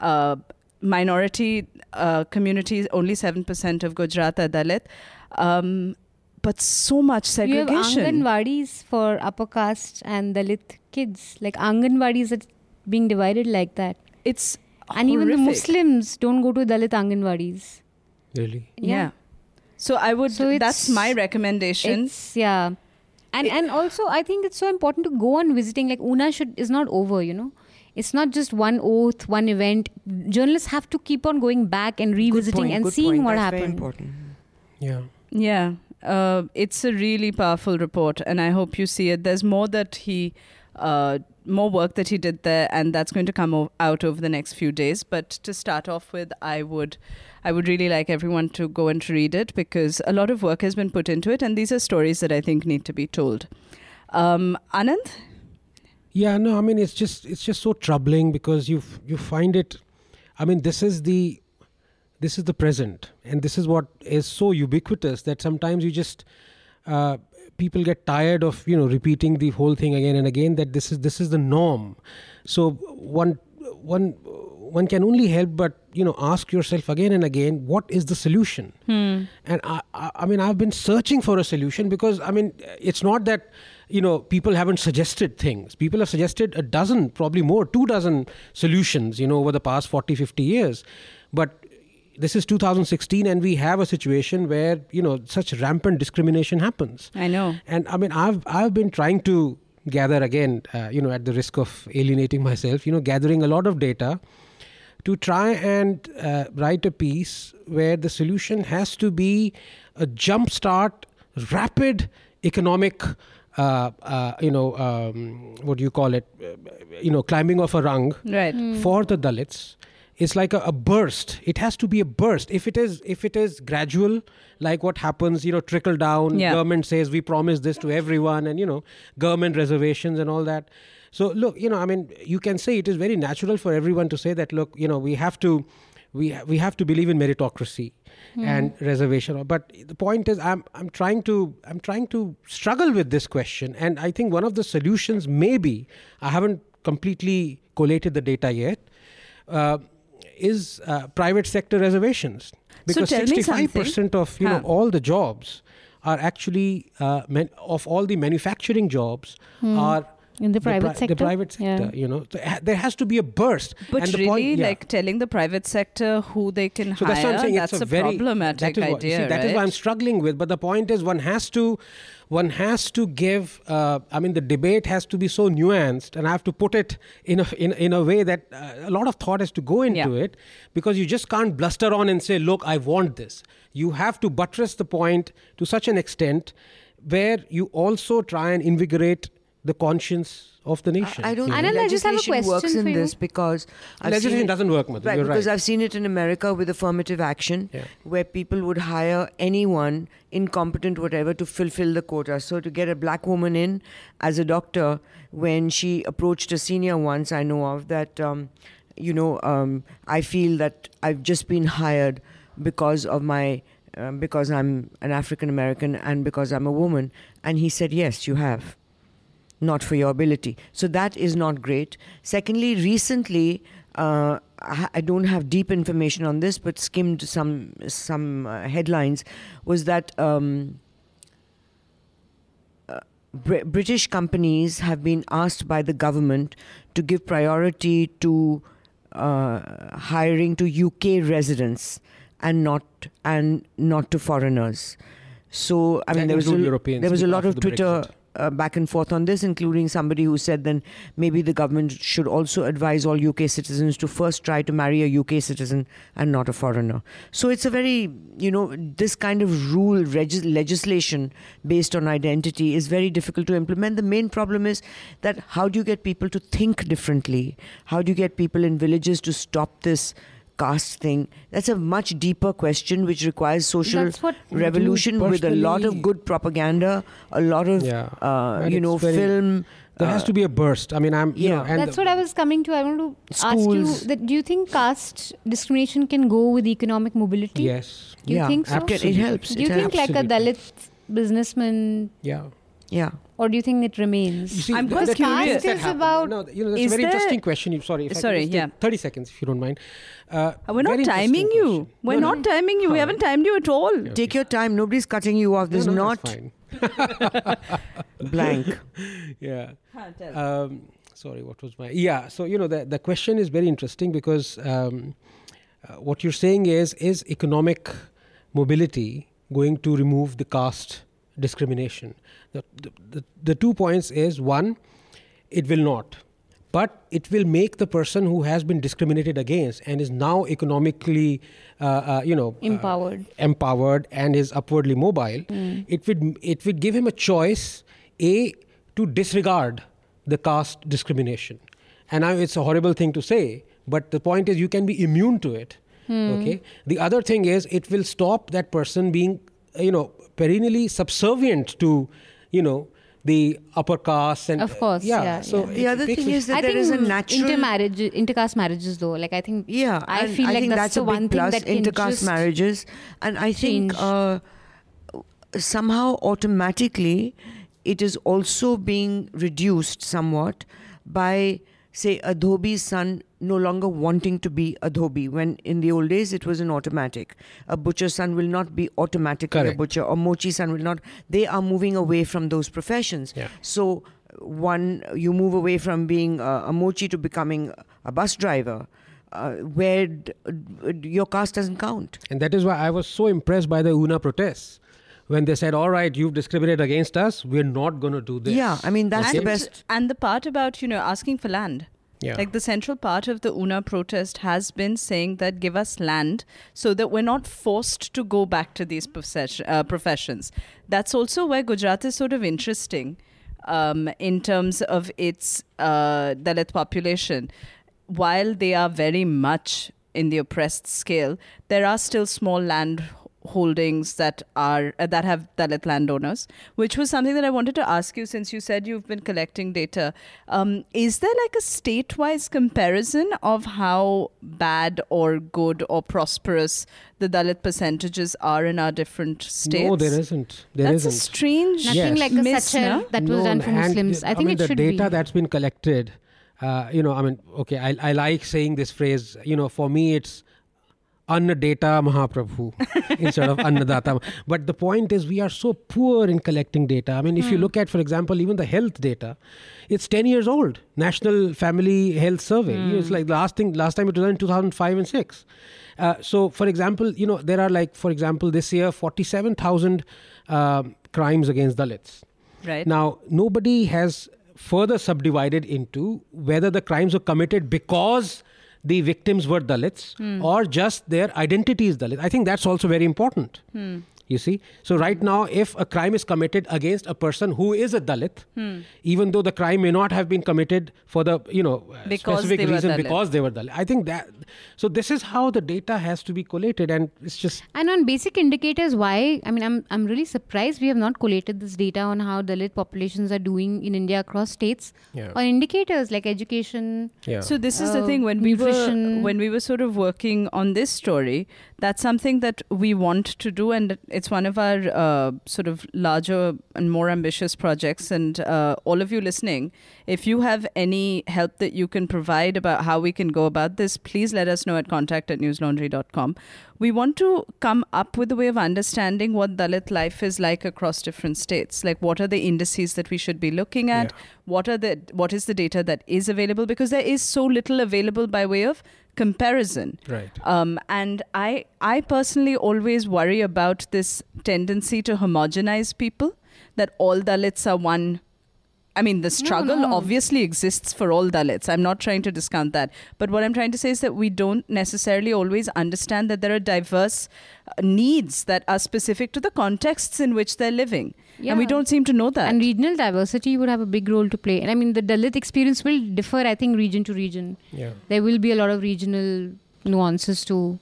[SPEAKER 2] Uh, minority uh, communities, only 7% of Gujarat are Dalit. Um, but so much segregation.
[SPEAKER 3] You have Anganwadis for upper caste and Dalit kids. Like Anganwadis are being divided like that.
[SPEAKER 2] It's
[SPEAKER 3] and
[SPEAKER 2] horrific.
[SPEAKER 3] even the Muslims don't go to Dalit Anganwadis.
[SPEAKER 4] Really?
[SPEAKER 2] Yeah. So I would.
[SPEAKER 3] So
[SPEAKER 2] that's my recommendation.
[SPEAKER 3] Yeah. And and also I think it's so important to go on visiting. Like Una should is not over, you know. It's not just one oath, one event. Journalists have to keep on going back and revisiting
[SPEAKER 5] point,
[SPEAKER 3] and
[SPEAKER 5] good
[SPEAKER 3] seeing
[SPEAKER 5] point.
[SPEAKER 3] what
[SPEAKER 5] That's Very important.
[SPEAKER 4] Yeah.
[SPEAKER 2] Yeah, uh, it's a really powerful report, and I hope you see it. There's more that he, uh, more work that he did there, and that's going to come o- out over the next few days. But to start off with, I would, I would really like everyone to go and read it because a lot of work has been put into it, and these are stories that I think need to be told. Um, Anand,
[SPEAKER 4] Yeah, no, I mean it's just it's just so troubling because you you find it. I mean, this is the this is the present, and this is what is so ubiquitous that sometimes you just uh, people get tired of you know repeating the whole thing again and again. That this is this is the norm. So one one one can only help but you know ask yourself again and again what is the solution and I, I i mean i've been searching for a solution because i mean it's not that you know people haven't suggested things people have suggested a dozen probably more two dozen solutions you know over the past 40 50 years but this is 2016 and we have a situation where you know such rampant discrimination happens
[SPEAKER 2] I know.
[SPEAKER 4] and i mean i've i've been trying to gather again uh, you know at the risk of alienating myself you know gathering a lot of data to try and uh, write a piece where the solution has to be a jump start rapid economic uh, uh, you know um, what do you call it Uh, you know climbing of a rung
[SPEAKER 2] Right.
[SPEAKER 4] for the dalits it's like a, a burst. It has to be a burst. If it is if it is gradual like what happens you know trickle down
[SPEAKER 2] Yeah.
[SPEAKER 4] government says we promise this to everyone and you know government reservations and all that. So look you know i mean you can say it is very natural for everyone to say that look you know we have to we we have to believe in meritocracy and reservation. But the point is i'm i'm trying to i'm trying to struggle with this question. And i think one of the solutions maybe i haven't completely collated the data yet uh, is uh, private sector reservations. Because
[SPEAKER 2] me
[SPEAKER 4] 65% of you know all the jobs are actually uh, man- of all the manufacturing jobs are
[SPEAKER 3] In the
[SPEAKER 4] pri-
[SPEAKER 3] private sector?
[SPEAKER 4] the private sector
[SPEAKER 3] Yeah.
[SPEAKER 4] you know So, there has to be a burst
[SPEAKER 2] But
[SPEAKER 4] and the
[SPEAKER 2] really,
[SPEAKER 4] point, yeah.
[SPEAKER 2] like telling the private sector who they can
[SPEAKER 4] so
[SPEAKER 2] hire,
[SPEAKER 4] that's what I'm saying.
[SPEAKER 2] that's
[SPEAKER 4] it's a,
[SPEAKER 2] a,
[SPEAKER 4] very
[SPEAKER 2] problematic
[SPEAKER 4] that is what,
[SPEAKER 2] idea,
[SPEAKER 4] see, that
[SPEAKER 2] right?
[SPEAKER 4] is what I'm struggling with. But the point is, one has to, one has to give. Uh, I mean, the debate has to be so nuanced, and I have to put it in a in, in a way that uh, a lot of thought has to go into
[SPEAKER 2] Yeah.
[SPEAKER 4] it, because you just can't bluster on and say, "Look, I want this." You have to buttress the point to such an extent where you also try and invigorate the conscience of the nation.
[SPEAKER 5] I, I don't
[SPEAKER 4] you know?
[SPEAKER 3] I just have a
[SPEAKER 5] legislation works in
[SPEAKER 3] for you.
[SPEAKER 5] this because I've
[SPEAKER 4] Legislation
[SPEAKER 5] seen it-
[SPEAKER 4] doesn't work, Madhu,
[SPEAKER 5] Right,
[SPEAKER 4] you're
[SPEAKER 5] because
[SPEAKER 4] right.
[SPEAKER 5] I've seen it in America with affirmative action,
[SPEAKER 4] Yeah.
[SPEAKER 5] where people would hire anyone, incompetent, whatever, to fulfill the quota. So to get a black woman in as a doctor, when she approached a senior once, I know of that. Um, you know, um, I feel that I've just been hired because of my. Um, because I'm an African American and because I'm a woman. And he said, Yes, you have not for your ability. So that is not great. Secondly, recently, uh, I don't have deep information on this, but skimmed some some uh, headlines. Was that um, uh, Br- British companies have been asked by the government to give priority to uh, hiring to UK residents and not and not to foreigners. So I mean, there was a,
[SPEAKER 4] Europeans
[SPEAKER 5] there was a lot of Twitter
[SPEAKER 4] Brexit.
[SPEAKER 5] Uh, back and forth on this, including somebody who said then maybe the government should also advise all UK citizens to first try to marry a UK citizen and not a foreigner. So it's a very, you know, this kind of rule legislation based on identity is very difficult to implement. The main problem is that how do you get people to think differently? How do you get people in villages to stop this? Caste thing that's a much deeper question which requires social revolution with a lot of good propaganda a lot of
[SPEAKER 4] Yeah.
[SPEAKER 5] uh, you know
[SPEAKER 4] very-
[SPEAKER 5] film
[SPEAKER 4] There has
[SPEAKER 5] uh,
[SPEAKER 4] to be a burst. I mean, I'm you know,
[SPEAKER 5] yeah.
[SPEAKER 4] and
[SPEAKER 3] That's what I was coming to. I want to ask you that do you think caste discrimination can go with economic mobility?
[SPEAKER 4] Yes.
[SPEAKER 3] Do you
[SPEAKER 5] yeah,
[SPEAKER 3] think so?
[SPEAKER 5] it,
[SPEAKER 4] Absolutely.
[SPEAKER 5] helps
[SPEAKER 3] Do you
[SPEAKER 5] it
[SPEAKER 3] think
[SPEAKER 5] helps.
[SPEAKER 3] like a Dalit businessman,
[SPEAKER 4] Yeah.
[SPEAKER 5] Yeah
[SPEAKER 3] or do you think it remains?
[SPEAKER 4] You see,
[SPEAKER 2] I'm
[SPEAKER 4] th-
[SPEAKER 2] quite
[SPEAKER 4] that-
[SPEAKER 2] curious.
[SPEAKER 4] that
[SPEAKER 3] Is about-
[SPEAKER 4] no, you know, that's
[SPEAKER 2] Is
[SPEAKER 4] a very
[SPEAKER 2] there-
[SPEAKER 4] interesting question. You sorry, if I
[SPEAKER 2] Sorry,
[SPEAKER 4] just
[SPEAKER 2] yeah.
[SPEAKER 4] thirty seconds if you don't mind. Uh,
[SPEAKER 2] We're not timing you.
[SPEAKER 4] question.
[SPEAKER 2] We're
[SPEAKER 4] No, no.
[SPEAKER 2] not timing you. We haven't timed you at all.
[SPEAKER 4] Yeah.
[SPEAKER 5] take your time nobody's cutting you off there's
[SPEAKER 4] no, no,
[SPEAKER 5] not
[SPEAKER 4] that's fine.
[SPEAKER 5] blank
[SPEAKER 4] Yeah. Um, sorry, what was my? Yeah. So you know, the the question is very interesting because um, uh, what you're saying is is economic mobility going to remove the caste discrimination? The the, the, two points is one, it will not. But it will make the person who has been discriminated against and is now economically, uh, uh, you know, uh,
[SPEAKER 3] Empowered.
[SPEAKER 4] empowered and is upwardly mobile, it would it would give him a choice: a to disregard the caste discrimination. And now it's a horrible thing to say, but the point is you can be immune to it. Okay. The other thing is it will stop that person being, uh, you know, perennially subservient to, you know, the upper caste and
[SPEAKER 3] Of course, yeah,
[SPEAKER 4] so
[SPEAKER 3] yeah.
[SPEAKER 5] the other thing is that
[SPEAKER 3] I
[SPEAKER 5] there
[SPEAKER 3] think
[SPEAKER 5] is a natural
[SPEAKER 3] intermarriage, intercaste marriages though. Like I think
[SPEAKER 5] yeah
[SPEAKER 3] I feel
[SPEAKER 5] I
[SPEAKER 3] like
[SPEAKER 5] think
[SPEAKER 3] that's
[SPEAKER 5] that's,
[SPEAKER 3] the
[SPEAKER 5] a big
[SPEAKER 3] one thing
[SPEAKER 5] plus
[SPEAKER 3] that
[SPEAKER 5] intercaste marriages and i think
[SPEAKER 3] change.
[SPEAKER 5] uh, somehow automatically it is also being reduced somewhat by say a dhobi's son no longer wanting to be a dhobi when in the old days it was an automatic. A butcher's son will not be automatically a butcher. Or mochi son will not. They are moving away from those professions.
[SPEAKER 4] Yeah.
[SPEAKER 5] so one you move away from being a, a mochi to becoming a bus driver uh, where d- d- your caste doesn't count.
[SPEAKER 4] And that is why I was so impressed by the UNA protests when they said, "All right, you've discriminated against us. We're not going to do this."
[SPEAKER 5] Yeah, I mean, that's
[SPEAKER 2] and,
[SPEAKER 5] the best.
[SPEAKER 2] And the part about, you know, asking for land.
[SPEAKER 4] Yeah.
[SPEAKER 2] Like the central part of the UNA protest has been saying that give us land so that we're not forced to go back to these profession, uh, professions. That's also where Gujarat is sort of interesting um, in terms of its uh, Dalit population. While they are very much in the oppressed scale, there are still small land holdings that are uh, that have Dalit landowners, which was something that I wanted to ask you since you said you've been collecting data. Um, is there like a state-wise comparison of how bad or good or prosperous the Dalit percentages are in our different states?
[SPEAKER 4] No, there isn't. There
[SPEAKER 2] That's a
[SPEAKER 4] isn't.
[SPEAKER 2] strange
[SPEAKER 3] Nothing
[SPEAKER 4] Yes.
[SPEAKER 3] like a
[SPEAKER 2] miss, no?
[SPEAKER 3] that was
[SPEAKER 4] No,
[SPEAKER 3] done for
[SPEAKER 4] and
[SPEAKER 3] Muslims.
[SPEAKER 4] the-
[SPEAKER 3] I think
[SPEAKER 4] mean,
[SPEAKER 3] it
[SPEAKER 4] the data that's been collected. Uh, you know, I mean, okay, I, I like saying this phrase. You know, for me, it's Anna Data Mahaprabhu instead of Annadata. But the point is, we are so poor in collecting data. I mean, if you
[SPEAKER 3] Hmm.
[SPEAKER 4] look at, for example, even the health data, it's 10 years old. National Family Health Survey.
[SPEAKER 3] Hmm.
[SPEAKER 4] It's like the last thing, last time it was done in 2005 and 6. Uh, so, for example, you know, there are like, for example, this year, 47,000 um crimes against Dalits.
[SPEAKER 2] right?
[SPEAKER 4] Now, nobody has further subdivided into whether the crimes were committed because the victims were Dalits hmm. or just their identity is Dalit. I think that's also very important. Hmm. You see? So, right now, if a crime is committed against a person who is a Dalit, even though the crime may not have been committed for the, you know, uh,
[SPEAKER 2] Because
[SPEAKER 4] specific
[SPEAKER 2] they were
[SPEAKER 4] reason
[SPEAKER 2] Dalit.
[SPEAKER 4] because they were Dalit, I think that, so this is how the data has to be collated and it's just,
[SPEAKER 3] And on basic indicators, why? I mean, I'm I'm really surprised we have not collated this data on how Dalit populations are doing in India across states.
[SPEAKER 4] Yeah.
[SPEAKER 3] On indicators like education.
[SPEAKER 4] yeah.
[SPEAKER 2] So this is the
[SPEAKER 3] Uh,
[SPEAKER 2] thing when we were when we were sort of working on this story, that's something that we want to do, and it's one of our uh, sort of larger and more ambitious projects. And uh, all of you listening, if you have any help that you can provide about how we can go about this, please let us know at contact at newslaundry.com. We want to come up with a way of understanding what Dalit life is like across different states. Like, what are the indices that we should be looking at?
[SPEAKER 4] Yeah.
[SPEAKER 2] What are the what is the data that is available? Because there is so little available by way of comparison.
[SPEAKER 4] right.
[SPEAKER 2] Um, and I, I personally always worry about this tendency to homogenize people. that all Dalits are one. I mean, the struggle
[SPEAKER 3] no.
[SPEAKER 2] obviously exists for all Dalits. I'm not trying to discount that. But what I'm trying to say is that we don't necessarily always understand that there are diverse uh, needs that are specific to the contexts in which they're living. And we don't seem to know that.
[SPEAKER 3] And regional diversity would have a big role to play. And I mean, the Dalit experience will differ, I think, region to region.
[SPEAKER 4] Yeah.
[SPEAKER 3] There will be a lot of regional nuances to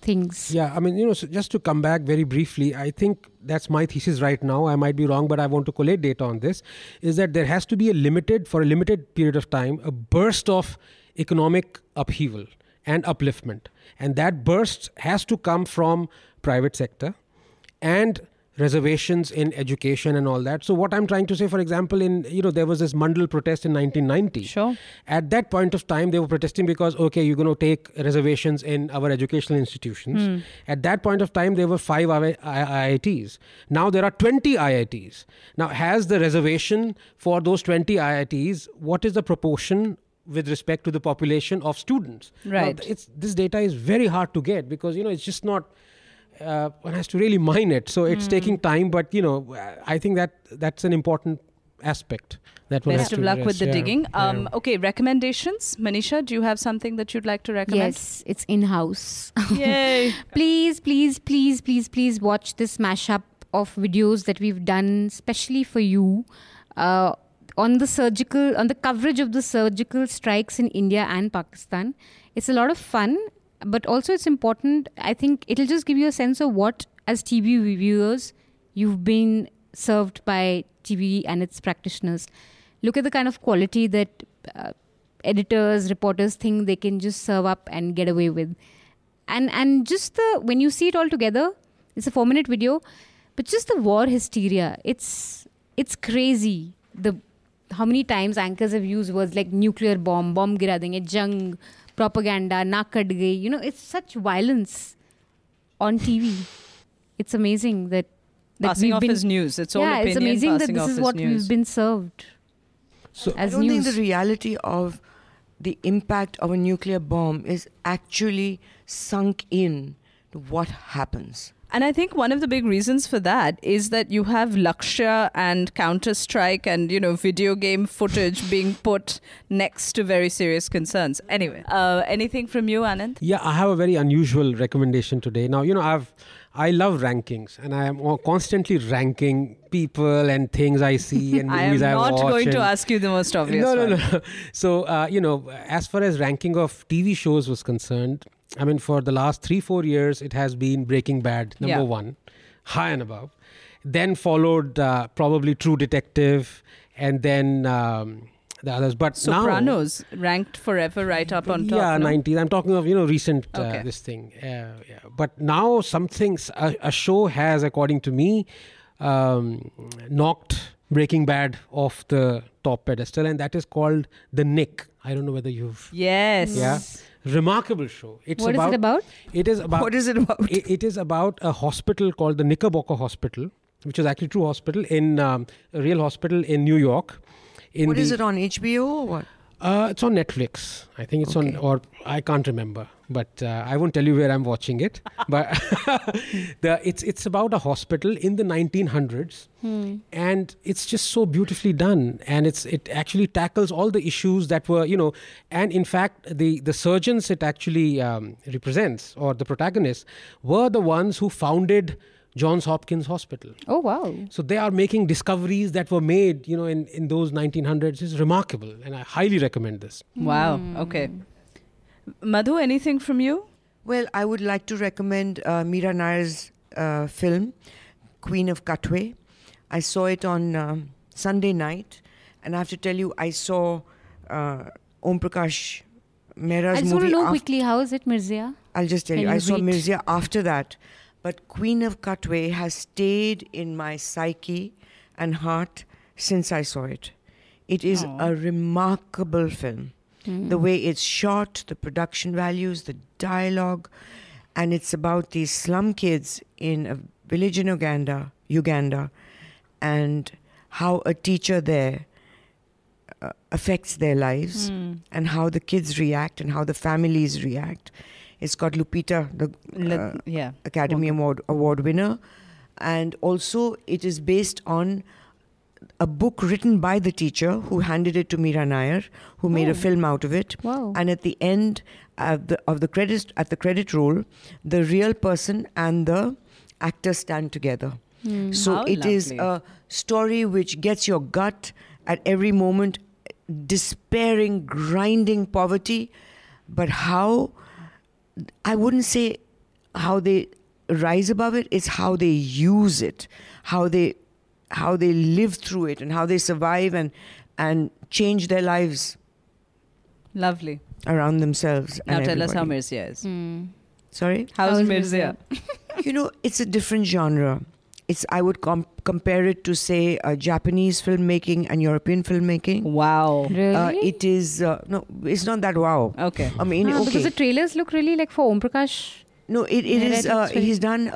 [SPEAKER 3] things.
[SPEAKER 4] Yeah, I mean, you know, so just to come back very briefly, I think that's my thesis right now. I might be wrong, but I want to collate data on this. Is that there has to be a limited, for a limited period of time, a burst of economic upheaval and upliftment, and that burst has to come from private sector and reservations in education and all that. So what I'm trying to say, for example, in you know there was this Mandal protest in 1990.
[SPEAKER 2] Sure.
[SPEAKER 4] At that point of time, they were protesting because okay, you're going to take reservations in our educational institutions. Hmm. At that point of time, there were five IITs. Now there are 20 IITs. Now has the reservation for those 20 IITs? What is the proportion? With respect to the population of students, Now,
[SPEAKER 2] Right.
[SPEAKER 4] it's this data is very hard to get because you know it's just not uh, one has to really mine it. So it's taking time, but you know, I think that that's an important aspect. That one
[SPEAKER 2] Best of
[SPEAKER 4] to
[SPEAKER 2] luck with the
[SPEAKER 4] Yeah,
[SPEAKER 2] digging. Um,
[SPEAKER 4] yeah.
[SPEAKER 2] Okay, recommendations. Manisha, do you have something that you'd like to recommend?
[SPEAKER 3] Yes, it's in house.
[SPEAKER 2] Yay.
[SPEAKER 3] please, please, please, please, please watch this mashup of videos that we've done, especially for you, uh, on the surgical, on the coverage of the surgical strikes in India and Pakistan. It's a lot of fun, but also it's important. I think it'll just give you a sense of what, as TV reviewers, you've been served by TV and its practitioners. Look at the kind of quality that uh, editors, reporters think they can just serve up and get away with and and just the when you see it all together it's a 4 minute video but just the war hysteria it's it's crazy the how many times anchors have used words like nuclear bomb bomb gira denge jung propaganda naak kat you know it's such violence on tv it's amazing that that
[SPEAKER 2] passing
[SPEAKER 3] we've
[SPEAKER 2] off
[SPEAKER 3] been,
[SPEAKER 2] as news. It's all
[SPEAKER 3] yeah
[SPEAKER 2] opinion.
[SPEAKER 3] it's amazing that this is what
[SPEAKER 2] news.
[SPEAKER 3] we've been served
[SPEAKER 4] So
[SPEAKER 3] as
[SPEAKER 5] I don't
[SPEAKER 3] news
[SPEAKER 5] think the reality of the impact of a nuclear bomb is actually sunk in to what happens.
[SPEAKER 2] And I think one of the big reasons for that is that you have Lakshya and Counter Strike and, you know, video game footage being put next to very serious concerns. Anyway, uh, anything from you, Anand?
[SPEAKER 4] Yeah, I have a very unusual recommendation today. Now, you know, I've I love rankings, and I am constantly ranking people and things I see and movies
[SPEAKER 2] I am
[SPEAKER 4] movies I
[SPEAKER 2] not
[SPEAKER 4] watch.
[SPEAKER 2] going to ask you the most obvious
[SPEAKER 4] no, no,
[SPEAKER 2] one.
[SPEAKER 4] no. So, uh, you know, as far as ranking of TV shows was concerned, I mean, for the last three, four years, it has been Breaking Bad, number
[SPEAKER 2] Yeah.
[SPEAKER 4] one, high and above. Then followed uh, probably True Detective, and then um, the others. But now,
[SPEAKER 2] Sopranos ranked forever right up on top.
[SPEAKER 4] yeah,
[SPEAKER 2] no?
[SPEAKER 4] 90s. I'm talking of, you know, recent uh, this thing. Uh, yeah. But now something, a, a show has, according to me, um, knocked Breaking Bad off the top pedestal, and that is called The Nick. I don't know whether you've.
[SPEAKER 2] Yes.
[SPEAKER 4] Yeah. Remarkable show. It's
[SPEAKER 3] What is
[SPEAKER 4] about,
[SPEAKER 3] it about
[SPEAKER 4] It is about.
[SPEAKER 5] what is it about?
[SPEAKER 4] it, it is about a hospital called the Knickerbocker Hospital, which is actually a true hospital in um, a real hospital in New York. In
[SPEAKER 5] What
[SPEAKER 4] the,
[SPEAKER 5] is it on HBO or what?
[SPEAKER 4] uh, it's on Netflix. I think it's
[SPEAKER 5] Okay.
[SPEAKER 4] on, or I can't remember, but uh, I won't tell you where I'm watching it. but the it's it's about a hospital in the 1900s, and it's just so beautifully done. And it's it actually tackles all the issues that were you know, and in fact the the surgeons it actually um, represents or the protagonists were the ones who founded Johns Hopkins Hospital.
[SPEAKER 3] oh wow
[SPEAKER 4] So they are making discoveries that were made, you know, in, in those 1900s. It's remarkable, and I highly recommend this.
[SPEAKER 2] Wow. Okay. Madhu, anything from you?
[SPEAKER 5] Well, I would like to recommend uh, Mira Nair's uh, film, Queen of Katwe. I saw it on um, Sunday night, and I have to tell you, I saw uh, Om Prakash Mehra's
[SPEAKER 3] I just want to know quickly how is it Mirzya
[SPEAKER 5] I'll just tell
[SPEAKER 3] Can
[SPEAKER 5] you,
[SPEAKER 3] you
[SPEAKER 5] I saw
[SPEAKER 3] rate?
[SPEAKER 5] Mirzya after that, but Queen of Katwe has stayed in my psyche and heart since I saw it. It is
[SPEAKER 2] Aw.
[SPEAKER 5] a remarkable film. The way it's shot, the production values, the dialogue, and it's about these slum kids in a village in Uganda, Uganda, and how a teacher there uh, affects their lives
[SPEAKER 2] Hmm.
[SPEAKER 5] and how the kids react and how the families react. It's got Lupita, the uh,
[SPEAKER 2] yeah.
[SPEAKER 5] Academy Award award winner, and also it is based on a book written by the teacher who handed it to Mira Nair, who made a
[SPEAKER 3] Oh.
[SPEAKER 5] film out of it.
[SPEAKER 3] Wow.
[SPEAKER 5] And at the end of the, of the credit at the credit roll, the real person and the actor stand together.
[SPEAKER 3] Hmm.
[SPEAKER 5] So
[SPEAKER 2] How
[SPEAKER 5] it is
[SPEAKER 2] lovely.
[SPEAKER 5] a story which gets your gut at every moment, despairing, grinding poverty, but how I wouldn't say how they rise above it, it's how they use it, how they how they live through it and how they survive and and change their lives
[SPEAKER 2] Lovely.
[SPEAKER 5] around themselves.
[SPEAKER 2] Now
[SPEAKER 5] and
[SPEAKER 2] tell us how
[SPEAKER 5] everybody.
[SPEAKER 2] Mirzya is.
[SPEAKER 3] Hmm.
[SPEAKER 5] Sorry?
[SPEAKER 2] How's
[SPEAKER 3] How's
[SPEAKER 2] Mirzya?
[SPEAKER 5] you know, it's a different genre. It's I would com- compare it to say uh, Japanese filmmaking and European filmmaking.
[SPEAKER 2] Wow.
[SPEAKER 3] Really?
[SPEAKER 5] Uh, it is uh, no, it's not that wow.
[SPEAKER 2] Okay.
[SPEAKER 5] I mean,
[SPEAKER 3] Ah,
[SPEAKER 5] okay,
[SPEAKER 3] Because the trailers look really like for Om Prakash.
[SPEAKER 5] no, it, it
[SPEAKER 3] I
[SPEAKER 5] is.
[SPEAKER 3] read
[SPEAKER 5] Uh,
[SPEAKER 3] it's very-
[SPEAKER 5] he's done.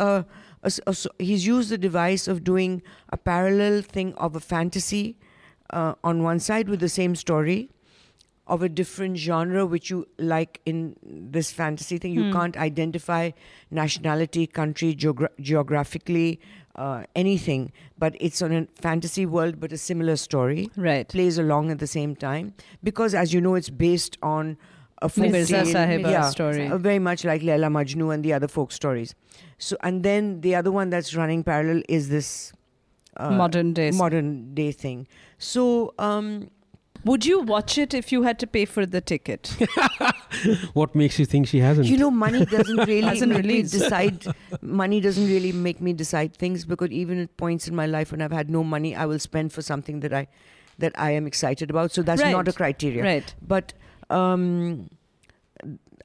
[SPEAKER 5] A a he's used the device of doing a parallel thing of a fantasy uh, on one side with the same story of a different genre which you like in this fantasy thing you
[SPEAKER 2] Hmm.
[SPEAKER 5] can't identify nationality country geogra- geographically uh, anything but it's on a fantasy world but a similar story
[SPEAKER 2] Right.
[SPEAKER 5] plays along at the same time because as you know it's based on a folk
[SPEAKER 2] Mirza
[SPEAKER 5] tale.
[SPEAKER 2] Sahiba
[SPEAKER 5] yeah,
[SPEAKER 2] story.
[SPEAKER 5] uh, very much like Laila Majnu and the other folk stories so and then the other one that's running parallel is this uh,
[SPEAKER 2] Modern days.
[SPEAKER 5] modern day thing so um
[SPEAKER 2] Would you watch it if you had to pay for the ticket?
[SPEAKER 4] What makes you think she hasn't?
[SPEAKER 5] You know, money doesn't really
[SPEAKER 2] Hasn't
[SPEAKER 5] make me decide. money doesn't really make me decide things because even at points in my life when I've had no money, I will spend for something that I that I am excited about. So that's not a criteria.
[SPEAKER 2] right.
[SPEAKER 5] But um,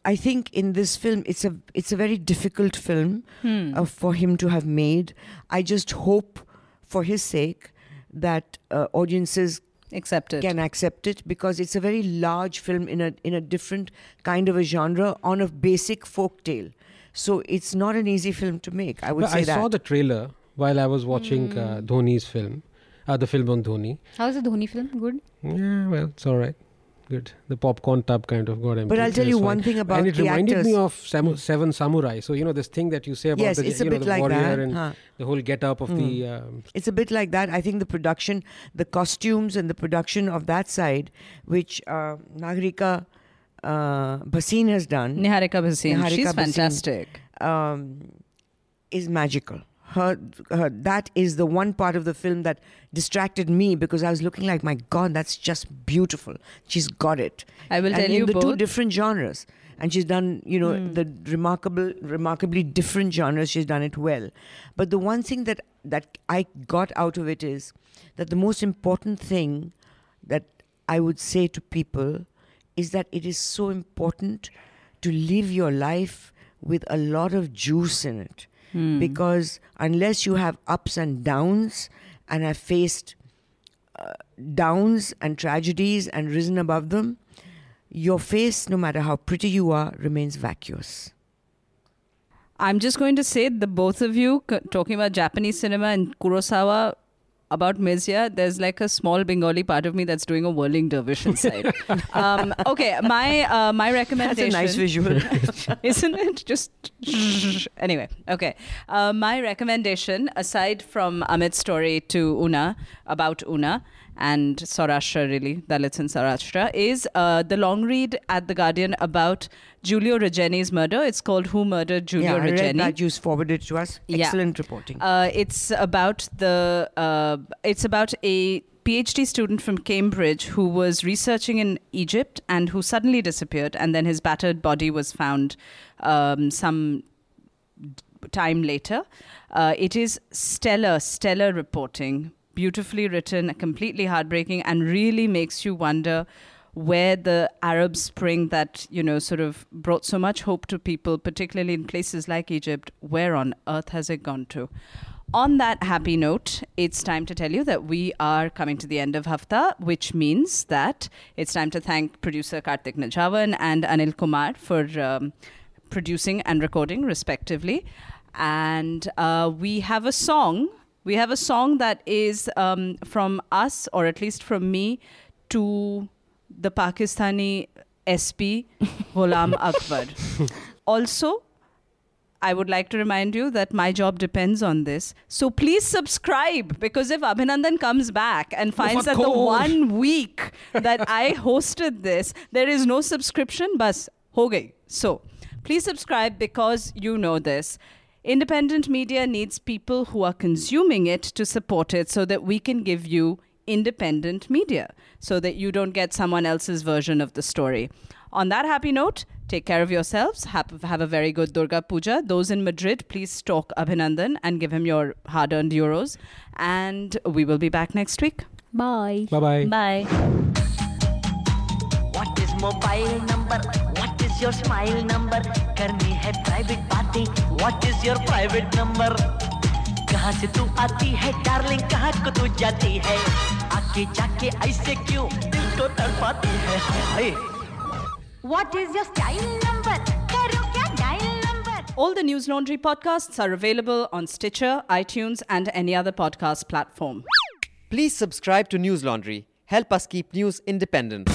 [SPEAKER 5] I think in this film, it's a it's a very difficult film
[SPEAKER 2] Hmm.
[SPEAKER 5] uh, for him to have made. I just hope, for his sake, that uh, audiences
[SPEAKER 2] Accepted.
[SPEAKER 5] can accept it because it's a very large film in a in a different kind of a genre on a basic folk tale. So it's not an easy film to make. I would
[SPEAKER 4] Well,
[SPEAKER 5] say
[SPEAKER 4] I
[SPEAKER 5] that.
[SPEAKER 4] saw the trailer while I was watching uh, Dhoni's film, uh, the film on Dhoni.
[SPEAKER 3] How's the Dhoni film? Good.
[SPEAKER 4] Yeah, well, it's all right. Good. The popcorn tub kind of got empty.
[SPEAKER 5] but I'll tell you
[SPEAKER 4] fine.
[SPEAKER 5] one thing about
[SPEAKER 4] and it
[SPEAKER 5] the
[SPEAKER 4] reminded
[SPEAKER 5] actors.
[SPEAKER 4] me of Samu- Seven Samurai. So you know this thing that you say about
[SPEAKER 5] yes,
[SPEAKER 4] the,
[SPEAKER 5] it's a
[SPEAKER 4] you know,
[SPEAKER 5] bit
[SPEAKER 4] the
[SPEAKER 5] like
[SPEAKER 4] warrior
[SPEAKER 5] that.
[SPEAKER 4] and
[SPEAKER 5] huh.
[SPEAKER 4] the whole get up of the. Um,
[SPEAKER 5] It's a bit like that. I think the production, the costumes, and the production of that side, which uh, Nagarika uh, Bhasin has done,
[SPEAKER 2] Niharika Bhasin.
[SPEAKER 5] Niharika
[SPEAKER 2] She's
[SPEAKER 5] Bhasin.
[SPEAKER 2] fantastic.
[SPEAKER 5] um, is magical. Her, her, that is the one part of the film that distracted me because I was looking like, my God, that's just beautiful. She's got it.
[SPEAKER 2] I will
[SPEAKER 5] and
[SPEAKER 2] tell
[SPEAKER 5] in
[SPEAKER 2] you
[SPEAKER 5] the two different genres, and she's done, you know,
[SPEAKER 2] Hmm.
[SPEAKER 5] the remarkable, remarkably different genres. She's done it well. But the one thing that that I got out of it is that the most important thing that I would say to people is that it is so important to live your life with a lot of juice in it
[SPEAKER 2] Hmm.
[SPEAKER 5] because unless you have ups and downs and have faced uh, downs and tragedies and risen above them, your face, no matter how pretty you are, remains vacuous.
[SPEAKER 2] I'm just going to say the both of you talking about Japanese cinema and Kurosawa about Mirzya, there's like a small Bengali part of me that's doing a whirling dervish inside. um, okay, my uh, my
[SPEAKER 5] That's
[SPEAKER 2] recommendation.
[SPEAKER 5] a nice visual.
[SPEAKER 2] isn't it? Just anyway. Okay, uh, my recommendation, aside from Amit's story to Una about Una and Saurashtra, really Dalits in Saurashtra, is uh, the long read at the Guardian about Giulio Regeni's murder. It's called "Who Murdered Giulio
[SPEAKER 5] yeah, I read
[SPEAKER 2] Regeni."
[SPEAKER 5] that. You forwarded to us.
[SPEAKER 2] Yeah.
[SPEAKER 5] Excellent reporting.
[SPEAKER 2] Uh, it's about the uh, it's about a PhD student from Cambridge who was researching in Egypt and who suddenly disappeared, and then his battered body was found um, some time later. Uh, it is stellar, stellar reporting, beautifully written, completely heartbreaking, and really makes you wonder where the Arab Spring that you know sort of brought so much hope to people, particularly in places like Egypt, where on earth has it gone to? On that happy note, it's time to tell you that we are coming to the end of Hafta, which means that it's time to thank producer Karthik Nijhawan and Anil Kumar for um, producing and recording, respectively. And uh, we have a song. We have a song that is um, from us, or at least from me, to the Pakistani SP Ghulam Akbar. also, I would like to remind you that my job depends on this. So please subscribe because if Abhinandan comes back and finds that the one week that I hosted this, there is no subscription, bus ho gayi. So please subscribe because you know this. Independent media needs people who are consuming it to support it so that we can give you independent media so that you don't get someone else's version of the story. On that happy note, take care of yourselves. Have, have a very good Durga Puja. Those in Madrid, please stalk Abhinandan and give him your hard earned euros. And we will be back next week.
[SPEAKER 3] Bye.
[SPEAKER 4] Bye bye.
[SPEAKER 2] Bye.
[SPEAKER 6] What is mobile number? What is your smile number? करनी है private बातें. What is your private number? कहाँ से तू आती है darling कहाँ को तू जाती है आके जाके ऐसे क्यों दिल को तड़पाती है हाय
[SPEAKER 7] What is your style number? करो क्या dial number?
[SPEAKER 2] All the News Laundry podcasts are available on Stitcher, iTunes, and any other podcast platform.
[SPEAKER 1] Please subscribe to News Laundry. Help us keep news independent.